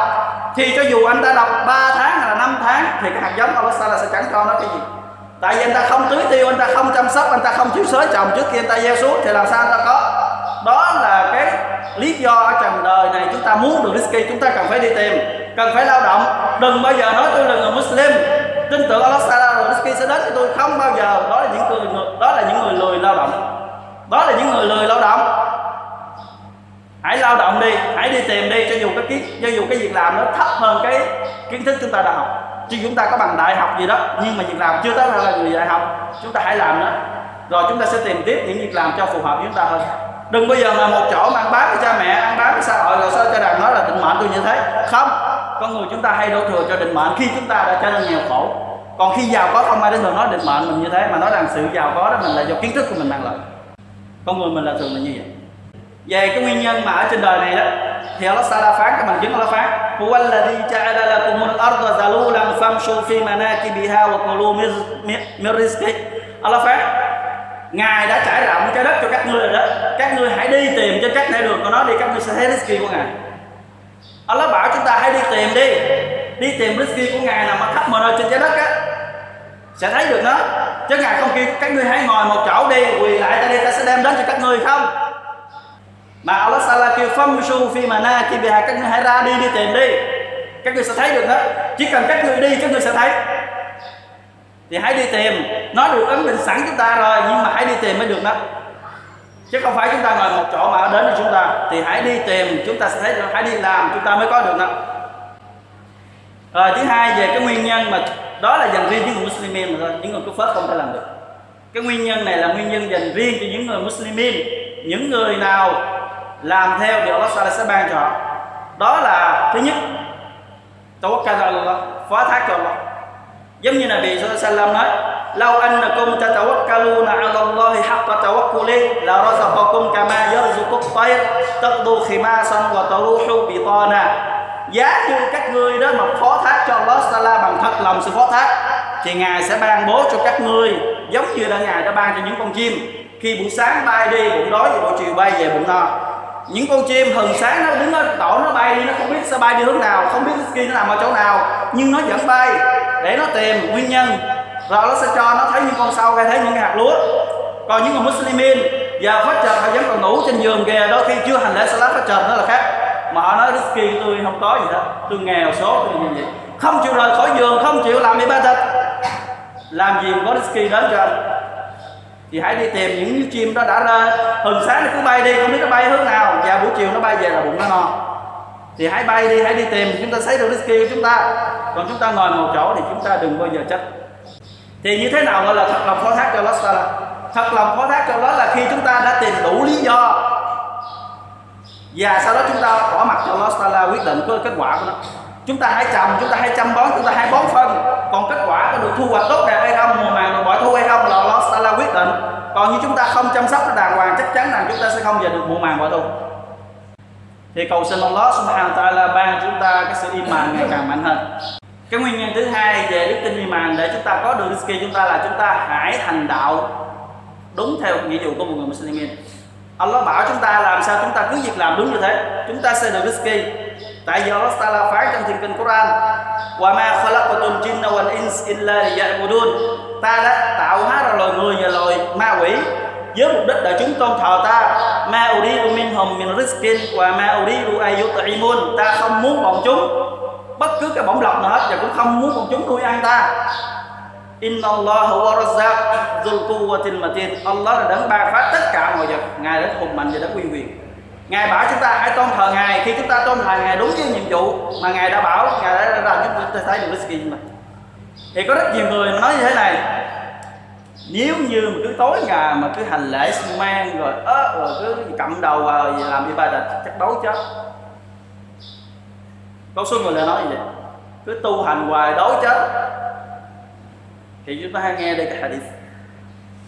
Speaker 1: thì cho dù anh ta đọc 3 tháng hay là 5 tháng thì cái hạt giống Allah sẽ chẳng cho nó cái gì tại vì anh ta không tưới tiêu anh ta không chăm sóc anh ta không chịu xới trồng trước khi anh ta gieo xuống thì làm sao anh ta có đó là cái lý do ở trần đời này chúng ta muốn được risky chúng ta cần phải đi tìm cần phải lao động. Đừng bao giờ nói tôi là người Muslim. Tin tưởng Allah Taala là risky sẽ đến cho tôi không bao giờ đó là những người đó là những người lười lao động. Đó là những người lười lao động. Hãy lao động đi, hãy đi tìm đi, cho dù cái kiến cho dù cái việc làm nó thấp hơn cái kiến thức chúng ta đã học. Chứ chúng ta có bằng đại học gì đó, nhưng mà việc làm chưa tới là người đại học. Chúng ta hãy làm nữa rồi chúng ta sẽ tìm tiếp những việc làm cho phù hợp với chúng ta hơn. Đừng bao giờ mà một chỗ mà ăn bám với cha mẹ, ăn bám với xã hội, rồi sao cho rằng nói là định mệnh tôi như thế? Không con người chúng ta hay đổ thừa cho định mệnh. Khi chúng ta đã trở nên nghèo khổ, còn khi giàu có không ai đến thường nói định mệnh mình như thế, mà nói rằng sự giàu có đó mình là do kiến thức của mình mang lại. Con người mình là thường là như vậy. Về cái nguyên nhân mà ở trên đời này đó, thì Allah Taala phán các bằng chứng Allah phán, Huwallazi ja'ala lakumul arda zalulan famshu fi manakibiha wa kulu min rizqi. Allah phán, Ngài đã trải rộng trái đất cho các ngươi rồi đó. Các ngươi hãy đi tìm trên các nẻo đường của nó đi, Các ngươi sẽ thấy rizqi của Ngài. Allah bảo chúng ta hãy đi tìm đi. Đi tìm rizki của Ngài nào mà khắp mọi nơi trên trái đất á. Sẽ thấy được nó. Chứ ngài không kêu các ngươi hãy ngồi một chỗ đi, quỳ lại ta đi, ta sẽ đem đến cho các ngươi không? Mà Allah Sala kêu phong su phi mà na khi bị hại các ngươi hãy ra đi đi tìm đi. Các ngươi sẽ thấy được đó chỉ cần các ngươi đi, các ngươi sẽ thấy. Thì hãy đi tìm. Nó được ấn định sẵn chúng ta rồi, nhưng mà hãy đi tìm mới được đó chứ không phải chúng ta ngồi một chỗ mà đến với chúng ta. Thì hãy đi tìm, chúng ta sẽ thấy hãy đi làm, chúng ta mới có được đó. Rồi, thứ hai về cái nguyên nhân mà đó là dành riêng những người Muslimin mà thôi. Những người phớt không thể làm được. Cái nguyên nhân này là nguyên nhân dành riêng cho những người Muslimin những người nào làm theo thì Allah sẽ ban cho họ. Đó là, thứ nhất tawakkal Allah, phó thác cho Allah. Giống như là Nabi sallallahu nói لو أنكم تتوكلون على الله حق توكله لرزقكم كما يرزق الطير تغدو خماسا وتروح بطانا giá như các ngươi đó mà phó thác cho Allah Taala bằng thật lòng sự phó thác thì ngài sẽ ban bố cho các ngươi giống như là ngài đã ban cho những con chim khi buổi sáng bay đi bụng đói và buổi chiều bay về bụng no những con chim hừng sáng nó đứng ở tổ nó bay đi nó không biết sẽ bay đi hướng nào không biết kia nó nằm ở chỗ nào nhưng nó vẫn bay để nó tìm nguyên nhân rồi nó sẽ cho nó thấy những con sâu hay thấy những hạt lúa. Còn những người Muslimin và phát trần họ vẫn còn ngủ trên giường kìa. Đôi khi chưa hành lễ salat phát trần đó là khác. Mà họ nói risky tôi không có gì đó. Tôi nghèo số, tôi như vậy không chịu rời khỏi giường, không chịu làm ibadat. Làm gì mà có risky đến cho anh? Thì hãy đi tìm những chim đó đã ra. Hừng sáng nó cứ bay đi, không biết nó bay hướng nào. Và buổi chiều nó bay về là bụng nó no. Thì hãy bay đi, hãy đi tìm. Chúng ta thấy được risky của chúng ta. Còn chúng ta ngồi một chỗ thì chúng ta đừng bao giờ trách thì như thế nào gọi là thật lòng phó thác cho Allah thật lòng phó thác cho Allah là khi chúng ta đã tìm đủ lý do và sau đó chúng ta bỏ mặt cho Allah Taala quyết định có kết quả của nó. Chúng ta hãy trồng chúng ta hãy chăm bón, chúng ta hãy bón phân. Còn kết quả có được thu hoạch tốt đẹp hay không, mùa màng được bội thu hay không là Allah Taala quyết định. Còn như chúng ta không chăm sóc nó đàng hoàng, chắc chắn rằng chúng ta sẽ không về được mùa màng bội thu. Thì cầu xin Allah Subhanahu wa Taala ban chúng ta cái sự iman ngày càng mạnh hơn cái nguyên nhân thứ hai về đức tin iman để chúng ta có được rizki chúng ta là chúng ta hãy hành đạo đúng theo nghĩa vụ của một người Muslimin Allah bảo chúng ta làm sao chúng ta cứ việc làm đúng như thế. Chúng ta sẽ được rizki tại vì Allah Taala phán trong thiên kinh Quran, wa ma khalaqatul jinna wal ins illa liya'budun. Ta đã tạo hóa ra loài người và loài ma quỷ với mục đích để chúng tôn thờ ta. Ma uridu minhum min rizqin wa ma uridu ayyut'imun ta không muốn bọn chúng bất cứ cái bổng lộc nào hết, và cũng không muốn bọn chúng nuôi ăn ta. Inna Allah wa razzaq Dhul quwwatil matin. Allah là đấng ban phát tất cả mọi vật. Ngài đến hùng mạnh và đấng uy quyền. Ngài bảo chúng ta hãy tôn thờ Ngài. Khi chúng ta tôn thờ Ngài đúng với nhiệm vụ Mà Ngài đã bảo, Ngài đã ra chúng ta thấy được risky mà. Thì có rất nhiều người mà nói như thế này. Nếu như mà cứ tối ngày mà cứ hành lễ man mang rồi, ớ, rồi cứ cầm đầu vào làm đi ba đặt chắc đấu chết có số người là nói gì vậy? Cứ tu hành hoài đấu chết. Thì chúng ta hãy nghe đây cái hadith.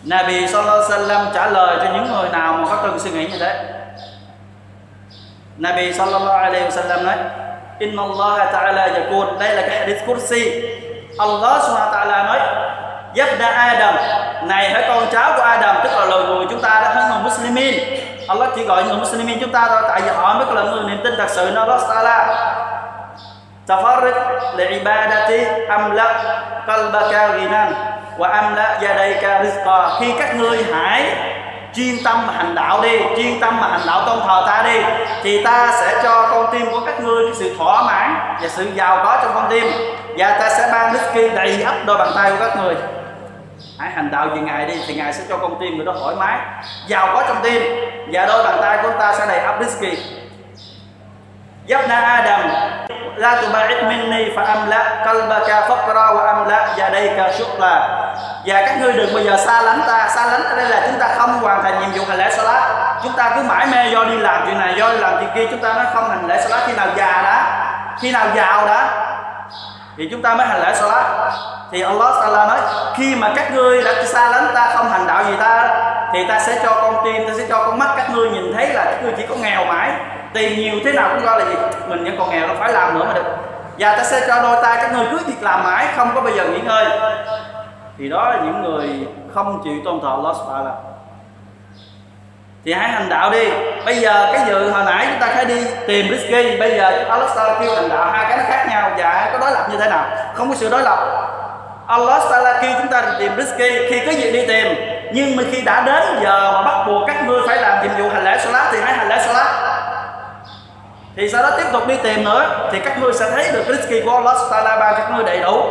Speaker 1: Nabi Sallallahu Alaihi Wasallam trả lời cho những người nào mà có từng suy nghĩ như thế. Nabi Sallallahu Alaihi Wasallam nói, Inna Allah Ta'ala yakun Đây là cái hadith kursi Allah Subhanahu Ta'ala nói, Yabda Adam. Này hỡi con cháu của Adam, Tức là lời người chúng ta đã hơn người Muslimin. Allah chỉ gọi người Muslimin chúng ta thôi, Tại vì họ mới là người niềm tin thật sự nó Allah Ta'ala tafarrid li'ibadati, amla qalbaka ghinan, wa amla yadayka rizqa. Khi các ngươi hãy chuyên tâm mà hành đạo đi, chuyên tâm mà hành đạo tôn thờ ta đi, thì ta sẽ cho con tim của các ngươi cái sự thỏa mãn và sự giàu có trong con tim. Và ta sẽ ban đức kia đầy ắp đôi bàn tay của các người hãy hành đạo vì ngài đi, thì ngài sẽ cho con tim người đó thoải mái, giàu có trong tim. Và đôi bàn tay của ta sẽ đầy ắp rizki Yabna Adam La tuba'id minni fa amla qalbaka faqra wa amla yadayka shukla Và dạ, các ngươi đừng bao giờ xa lánh ta, Xa lánh ở đây là chúng ta không hoàn thành nhiệm vụ hành lễ salat. Chúng ta cứ mãi mê do đi làm chuyện này, Do đi làm chuyện kia, Chúng ta nó không hành lễ salat. Khi nào già đó Khi nào giàu đó Thì chúng ta mới hành lễ salat. Thì Allah Ta'ala nói, Khi mà các ngươi đã xa lánh ta, không hành đạo gì ta, Thì ta sẽ cho con tim, Ta sẽ cho con mắt các ngươi nhìn thấy là các ngươi chỉ có nghèo mãi tiền nhiều thế nào cũng do là gì, mình vẫn còn nghèo nó phải làm nữa mà được. Và ta sẽ cho đôi tay các người cứ việc làm mãi, không có bây giờ nghỉ ngơi. Thì đó là những người không chịu tôn thờ Allah Subhanahu thì hãy hành đạo đi. Bây giờ cái dự hồi nãy chúng ta phải đi tìm risky bây giờ Allah kêu hành đạo hai cái nó khác nhau và có đối lập như thế nào. Không có sự đối lập. Allah Taala kêu chúng ta đi tìm risky khi có gì đi tìm, nhưng mà khi đã đến giờ mà bắt buộc các ngươi phải làm nhiệm vụ hành lễ salat thì hãy hành lễ salat thì sau đó tiếp tục đi tìm nữa, thì các ngươi sẽ thấy được cái risky của Allah Taala ban cho các ngươi đầy đủ.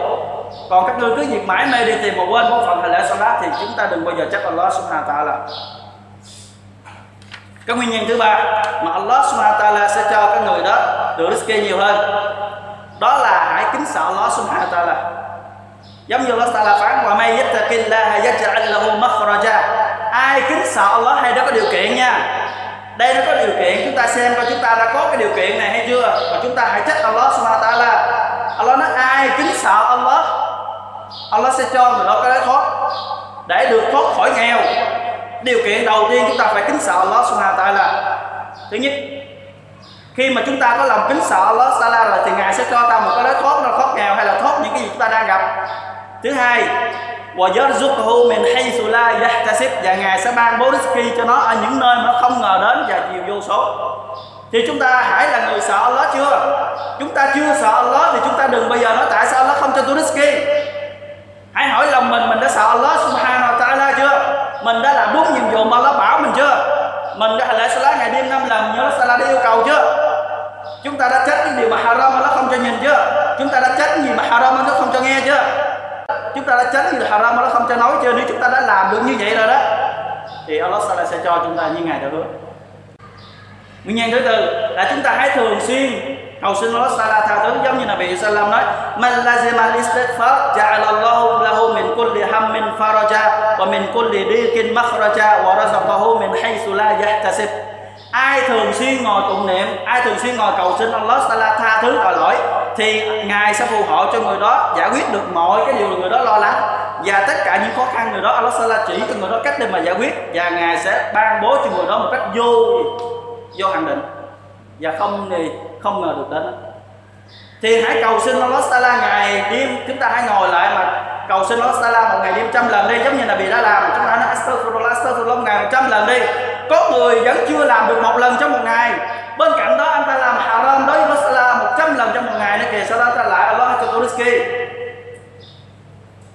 Speaker 1: Còn các ngươi cứ việc mãi mê đi tìm mà quên một phần hành lễ salat thì chúng ta đừng bao giờ trách Allah Subhanahu wa Taala cái nguyên nhân thứ ba, mà Allah Subhanahu Taala sẽ cho các người đó được risky nhiều hơn. Đó là hãy kính sợ Allah Subhanahu Taala giống như Allah Taala phán wa may yattaqillaha yaj'al lahu makhraja. Ai kính sợ Allah hay đó có điều kiện nha đây nó có điều kiện, chúng ta xem coi chúng ta đã có cái điều kiện này hay chưa. Và chúng ta hãy trách Allah Subhanahu wa Taala. Allah nói, ai kính sợ Allah Allah sẽ cho người đó cái lối thoát để được thoát khỏi nghèo. Điều kiện đầu tiên chúng ta phải kính sợ Allah Subhanahu wa Taala. Thứ nhất, khi mà chúng ta có lòng kính sợ Allah Taala rồi thì ngài sẽ cho ta một cái lối thoát, nó thoát nghèo hay là thoát những cái gì chúng ta đang gặp. Thứ hai và yarzuqhu min haythu la yahtasib và ngài sẽ ban bố rizki cho nó ở những nơi mà nó không ngờ đến và nhiều vô số. Thì chúng ta hãy là người sợ Allah chưa? Chúng ta chưa sợ Allah thì chúng ta đừng bây giờ nói tại sao Allah không cho tôi rizki hãy hỏi lòng mình mình đã sợ Allah subhanahu wa ta'ala chưa? Mình đã làm đúng nhiệm vụ mà Allah bảo mình chưa? Mình đã hành lễ salat ngày đêm năm lần nhớ salat yêu cầu chưa? Chúng ta đã trách những điều mà haram nó không cho nhìn chưa? Chúng ta đã trách điều mà haram nó không cho nghe chưa? Chúng ta đã tránh gì haram nó không cho nói chưa nếu chúng ta đã làm được như vậy rồi đó. Thì Allah sẽ cho chúng ta như ngày đã hứa. Nguyên nhân thứ tư là chúng ta hãy thường xuyên, cầu xin Allah Taala tha thứ, giống như là vị Salam nói, man lazima al-istighfar, ja'ala Allahu lahu min kulli hammin faraja, wa min kulli diqin makhraja, wa razaqahu min haythu la yahtasib ai thường xuyên ngồi tụng niệm, ai thường xuyên ngồi cầu xin Allah Taala tha thứ tội lỗi, thì ngài sẽ phù hộ cho người đó, giải quyết được mọi cái điều người đó lo lắng và tất cả những khó khăn người đó Allah Taala chỉ cho người đó cách để mà giải quyết và ngài sẽ ban bố cho người đó một cách vô vô hạn định và không thì không ngờ được đến. Thì hãy cầu xin Allah Taala ngày đêm chúng ta hãy ngồi lại mà cầu xin Allah Taala một ngày đêm trăm lần đi, giống như là bị đã làm. Chúng ta nói, astaghfirullah astaghfirullah ngày một trăm lần đi có người vẫn chưa làm được một lần trong một ngày. Bên cạnh đó, anh ta làm haram đối với Allah Taala một trăm lần trong một ngày nữa kìa. Sau đó ta lại Allah cho Turiski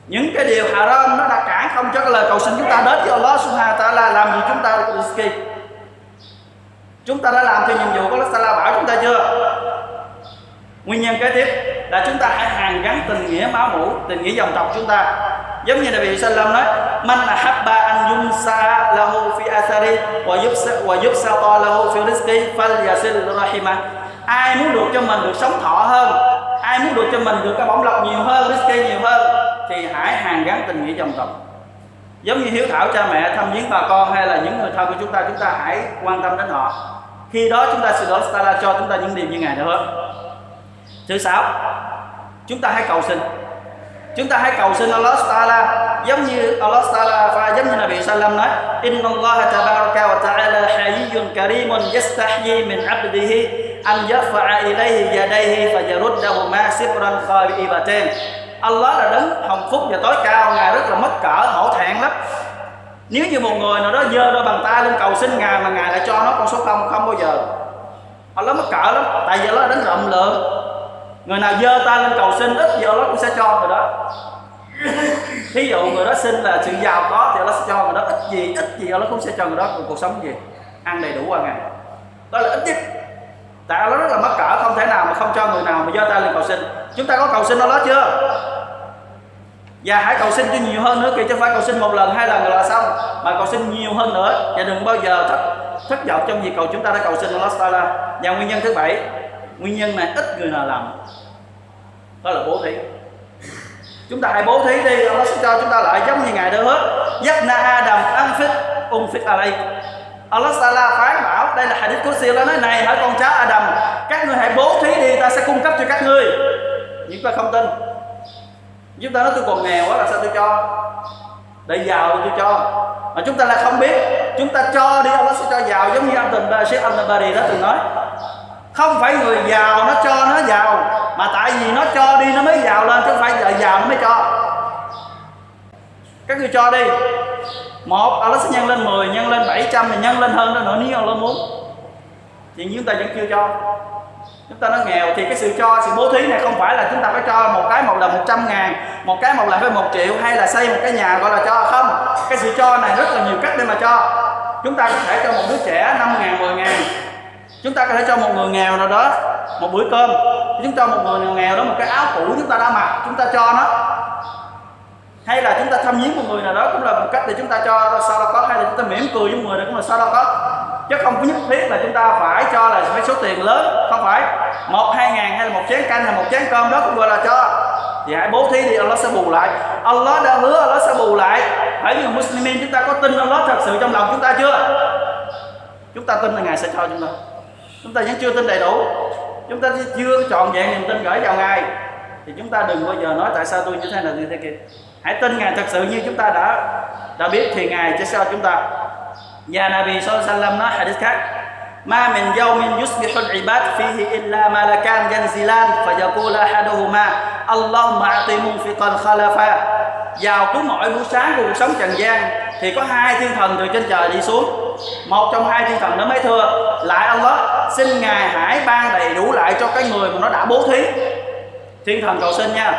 Speaker 1: những cái điều haram nó đã cản không cho cái lời cầu xin chúng ta đến với Allah Subhanahu wa Taala. Làm gì chúng ta Turiski chúng ta đã làm theo nhiệm vụ của Allah bảo chúng ta chưa? Nguyên nhân kế tiếp là chúng ta hãy hàn gắn tình nghĩa máu mủ, tình nghĩa dòng tộc chúng ta. Giống như Nabi Sallam nói, man ahabba an yumsa lahu fi athari wa yubsa wa yubsa lahu fi rizqi falyasil rahima. Ai muốn được cho mình được sống thọ hơn, ai muốn được cho mình được cái bổng lộc nhiều hơn, rizqi nhiều hơn, thì hãy hàn gắn tình nghĩa dòng tộc giống như hiếu thảo cha mẹ thăm viếng bà con hay là những người thân của chúng ta chúng ta hãy quan tâm đến họ. Khi đó chúng ta sự đó ta cho chúng ta những điều như ngày nữa thứ sáu, chúng ta hãy cầu xin. Chúng ta hãy cầu xin Allah Taala, giống như Allah Taala và giống như Nabi Sallam nói, Inna Allah tabaraka wa ta'ala hayyun karimun yastahyi min 'abdihi an yarfa'a ilayhi yadayhi fayaruddahuma sibran khaibatan Allah là đấng hồng phúc và tối cao, ngài rất là mất cỡ, hổ thẹn lắm. Nếu như một người nào đó giơ đôi bàn tay lên cầu xin ngài mà ngài lại cho nó con số không không bao giờ. Allah mất cỡ lắm, tại vì Allah là đấng rộng lượng người nào giơ tay lên cầu xin, ít gì Allah cũng sẽ cho người đó. Thí dụ người đó xin là sự giàu có thì Allah sẽ cho người đó ít gì ít gì Allah cũng sẽ cho người đó. Cuộc sống gì? Ăn đầy đủ qua ngày. Đó là ít nhất. Tại Allah rất là mắc cỡ, không thể nào mà không cho người nào mà giơ tay lên cầu xin. Chúng ta có cầu xin Allah chưa? Và hãy cầu xin cho nhiều hơn nữa, kìa, chứ phải cầu xin một lần, hai lần là xong. Mà cầu xin nhiều hơn nữa, và đừng bao giờ thất thất vọng trong việc cầu. Chúng ta đã cầu xin Allah Taala và nguyên nhân thứ bảy nguyên nhân này ít người nào làm. Đó là bố thí. Chúng ta hãy bố thí đi Allah sẽ cho chúng ta lại giống như ngài đã hứa. Na Adam phích ở alay Allah Taala phán bảo, đây là hadith của siêu nói, này, hỡi con cháu Adam, các ngươi hãy bố thí đi, ta sẽ cung cấp cho các ngươi. Nhưng ta không tin. Chúng ta nói, tôi còn nghèo quá là sao tôi cho? Để giàu tôi cho. Mà chúng ta là không biết. Chúng ta cho đi, Allah sẽ cho giàu giống như anh từng Sheikh ba đi đó từng nói không phải người giàu nó cho nó giàu, mà tại vì nó cho đi nó mới giàu lên, chứ không phải đợi giàu nó mới cho. Các người cho đi. Một Allah sẽ nhân lên 10 nhân lên 700 thì nhân lên hơn đó nữa, nếu Allah muốn. Thì chúng ta vẫn chưa cho. Chúng ta nó nghèo thì cái sự cho, sự bố thí này không phải là chúng ta phải cho một cái một lần 100 ngàn, một cái một là với một triệu, hay là xây một cái nhà gọi là cho. Không, cái sự cho này rất là nhiều cách để mà cho. Chúng ta có thể cho một đứa trẻ 5 ngàn 10 ngàn chúng ta có thể cho một người nghèo nào đó một bữa cơm. Chúng cho một người nghèo nghèo đó, một cái áo cũ chúng ta đã mặc, chúng ta cho nó. Hay là chúng ta thăm viếng một người nào đó, cũng là một cách để chúng ta cho sau đó có. Hay là chúng ta mỉm cười với một người đó, cũng là sau đó có. Chứ không có nhất thiết là chúng ta phải cho là phải số tiền lớn, không phải. Một, hai ngàn hay là một chén canh hay một chén cơm đó cũng gọi là cho. Thì hãy bố thí thì Allah sẽ bù lại. Allah đã hứa Allah sẽ bù lại. Hãy như Muslimin, chúng ta có tin Allah thật sự trong lòng chúng ta chưa? Chúng ta tin là Ngài sẽ cho chúng ta chúng ta vẫn chưa tin đầy đủ. Chúng ta chưa chọn vẹn niềm tin gửi vào ngài. Thì chúng ta đừng bao giờ nói tại sao tôi như thế này, như thế kia. Hãy tin ngài thật sự như chúng ta đã đã biết thì ngài sẽ cho chúng ta. Và Nabi Sallam nói hadith khác. Ma min yawmin yusbihu al-ibad fihi illa malakan yanzilan fa yaqulu ahaduhuma, Allahumma a'ti munfiqan khalafa vào cứ mỗi buổi sáng của cuộc sống trần gian, thì có hai thiên thần từ trên trời đi xuống. Một trong hai thiên thần đó mới thưa, lại Allah xin ngài hãy ban đầy đủ lại cho cái người mà nó đã bố thí. Thiên thần cầu xin nha,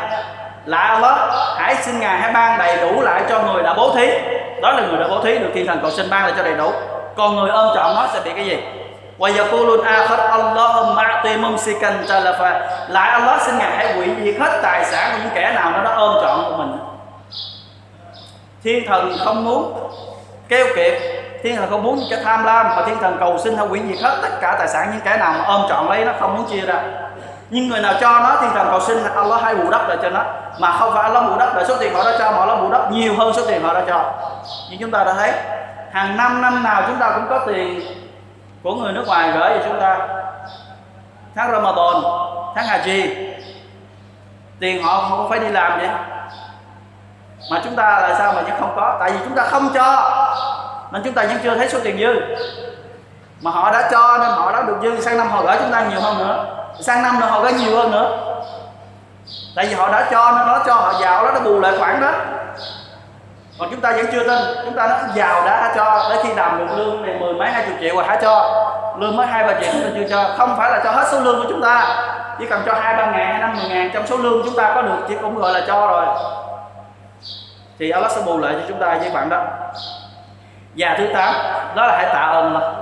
Speaker 1: lại Allah hãy xin ngài hãy ban đầy đủ lại cho người đã bố thí. Đó là người đã bố thí, được thiên thần cầu xin ban lại cho đầy đủ. Còn người ôm trọn nó sẽ bị cái gì? Và yaqulun akhar, Allahumma a'ti mumsikan talafa. Lại Allah xin ngài hãy hủy diệt hết tài sản của những kẻ nào nó đã ôm trọn của mình thiên thần không muốn keo kiệt, thiên thần không muốn cái tham lam, mà thiên thần cầu xin hay quyển diệt hết tất cả tài sản những cái nào mà ôm trọn lấy nó, không muốn chia ra. Nhưng người nào cho nó, thiên thần cầu xin Allah hay bù đắp lại cho nó. Mà không phải Allah bù đắp lại số tiền họ đã cho, mà Allah bù đắp nhiều hơn số tiền họ đã cho. Như chúng ta đã thấy, hàng năm năm nào chúng ta cũng có tiền của người nước ngoài gửi cho chúng ta. Tháng Ramadan, tháng Haji, tiền họ không phải đi làm vậy mà chúng ta là sao mà vẫn không có? Tại vì chúng ta không cho. Nên chúng ta vẫn chưa thấy số tiền dư. Mà họ đã cho nên họ đã được dư. Sang năm họ gửi chúng ta nhiều hơn nữa. Sang năm nữa họ gửi nhiều hơn nữa. Tại vì họ đã cho nên nó cho họ giàu đó nó bù lại khoản đó. Còn chúng ta vẫn chưa tin. Chúng ta nói giàu đã hả cho. Đến khi làm được lương này mười mấy, hai chục triệu rồi hả cho. Lương mới hai, ba triệu chúng ta chưa cho. Không phải là cho hết số lương của chúng ta. Chỉ cần cho hai, ba ngàn hay năm, mười ngàn trong số lương chúng ta có được. Chỉ cũng gọi là cho rồi thì Allah sẽ bù lại cho chúng ta với bạn đó. Và thứ tám, đó là hãy tạ ơn Allah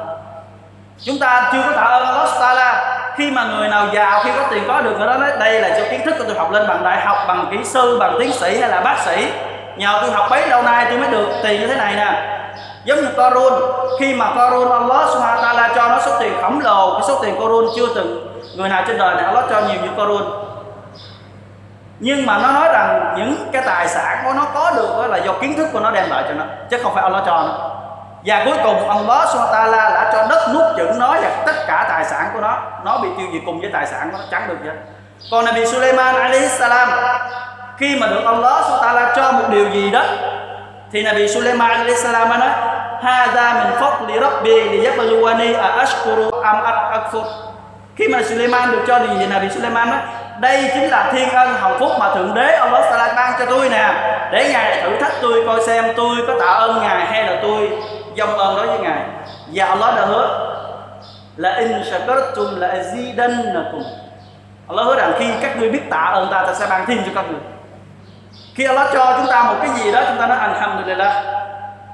Speaker 1: chúng ta chưa có tạ ơn Allah Taala khi mà người nào giàu, khi có tiền có được người đó, nói đây là cho kiến thức của tôi học lên bằng đại học, bằng kỹ sư, bằng tiến sĩ hay là bác sĩ. Nhờ tôi học bấy lâu nay, tôi mới được tiền như thế này nè. Giống như Corun khi mà Corun Allah Subhanahu ta'ala cho nó số tiền khổng lồ, cái số tiền Corun chưa từng, người nào trên đời này Allah cho nhiều như Corun nhưng mà nó nói rằng những cái tài sản của nó có được đó là do kiến thức của nó đem lại cho nó, chứ không phải Allah cho nó. Và cuối cùng, ông đó Sotala đã cho đất nuốt chửng nó và tất cả tài sản của nó nó bị tiêu diệt cùng với tài sản của nó, chẳng được vậy còn Nabi Sulaiman alayhi salam, khi mà được ông đó Sotala cho một điều gì đó, thì Nabi Sulaiman alayhi salam nói, Hada min fadli rabbi liyabluwani a ashkuru am akfur khi mà Sulaiman được cho điều gì Nabi Sulaiman nói đây chính là thiên ân hồng phúc mà thượng đế ông lót Sala ban cho tôi nè. Để ngài thử thách tôi, coi xem tôi có tạ ơn ngài hay là tôi dông ơn đối với ngài. Và ông lót đã hứa. Là in shakartum la azidannakum. Allah hứa rằng khi các ngươi biết tạ ơn ta ta sẽ ban thêm cho các ngươi. Khi Allah cho chúng ta một cái gì đó, chúng ta nói alhamdulillah.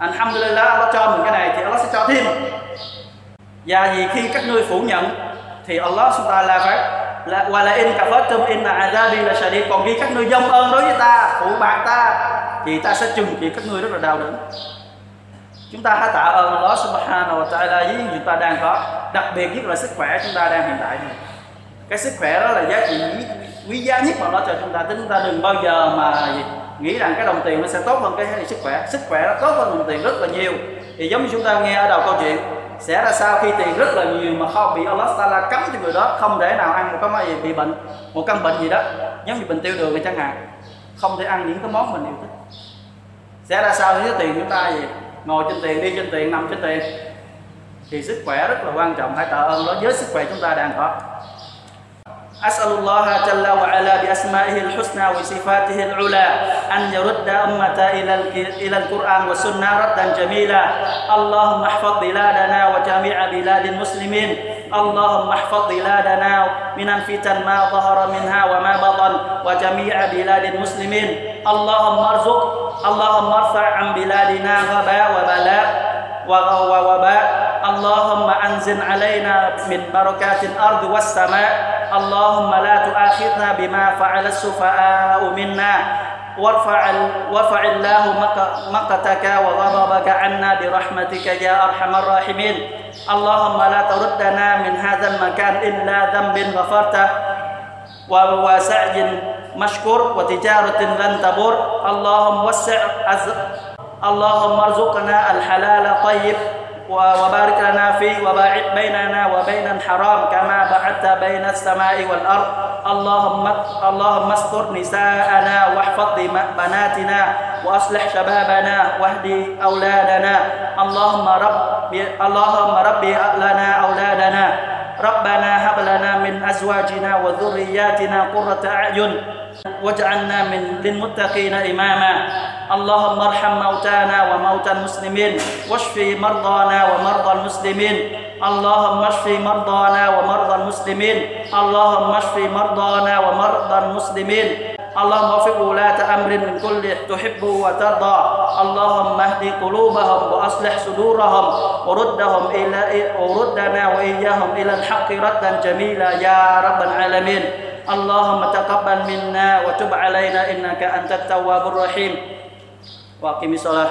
Speaker 1: Alhamdulillah, Allah cho mình cái này thì Allah sẽ cho thêm. Và vì khi các ngươi phủ nhận, thì Allah subhanahu wa phải là qua là in kafartum đi azabi la shadid. Còn khi các ngươi dông ơn đối với ta, phụ bạc ta, thì ta sẽ trừng trị các ngươi rất là đau đớn. Chúng ta hãy tạ ơn Allah subhanahu wa ta'ala với những chúng ta đang có, đặc biệt nhất là sức khỏe chúng ta đang hiện tại này. Cái sức khỏe đó là giá trị quý giá nhất mà nó cho chúng ta. Tính chúng ta đừng bao giờ mà nghĩ rằng cái đồng tiền nó sẽ tốt hơn cái sức khỏe. Sức khỏe nó tốt hơn đồng tiền rất là nhiều. Thì giống như chúng ta nghe ở đầu câu chuyện sẽ ra sao khi tiền rất là nhiều mà không bị Allah Taala cấm cho người đó không thể nào ăn một cái gì bị bệnh, một căn bệnh gì đó, giống như bệnh tiêu đường chẳng hạn. Không thể ăn những cái món mình yêu thích. Sẽ ra sao nếu tiền chúng ta gì ngồi trên tiền, đi trên tiền, nằm trên tiền. Thì sức khỏe rất là quan trọng. Hãy tạ ơn đó với sức khỏe chúng ta đang có. أسأل الله جل وعلا بأسمائه الحسنى وصفاته العلى أن يرد أمة إلى إلى القرآن والسنة ردا جميلا. اللهم احفظ بلادنا وجميع بلاد المسلمين. اللهم احفظ بلادنا من الفتن ما ظهر منها وما بطن وجميع بلاد المسلمين. اللهم ارزق اللهم ارفع عن بلادنا غباء وبلاء ووباء اللهم أنزل علينا من بركات الأرض والسماء اللهم لا تؤاخذنا بما فعل السفهاء منا. وارفع وارفع الله مقتك وغضبك عنا برحمتك يا أرحم الراحمين. اللهم لا تردنا من هذا المكان إلا ذنب غفرته. وسعي مشكور وتجارة لن تبر اللهم وسع اللهم ارزقنا الحلال طيب وبارك لنا فيه وباعد بيننا وبين الحرام كما بعدت بين السماء والأرض. اللهم اللهم استر نساءنا واحفظ بناتنا وأصلح شبابنا واهد أولادنا. اللهم رب اللهم رب لنا أولادنا ربنا هب لنا من أزواجنا وذرياتنا قرة أعين واجعلنا من للمتقين إماما. اللهم ارحم موتانا وموتى المسلمين واشف مرضانا ومرضى المسلمين. اللهم اشف مرضانا ومرضى المسلمين. اللهم اشف مرضانا ومرضى المسلمين. اللهم وفق ولاة أمر من كل تحب وترضى. اللهم اهد قلوبهم وأصلح صدورهم وردهم إلى وردنا وإياهم إلى الحق ردا جميلا يا رب العالمين. اللهم تقبل منا وتب علينا إنك أنت التواب الرحيم. وأقم الصلاة.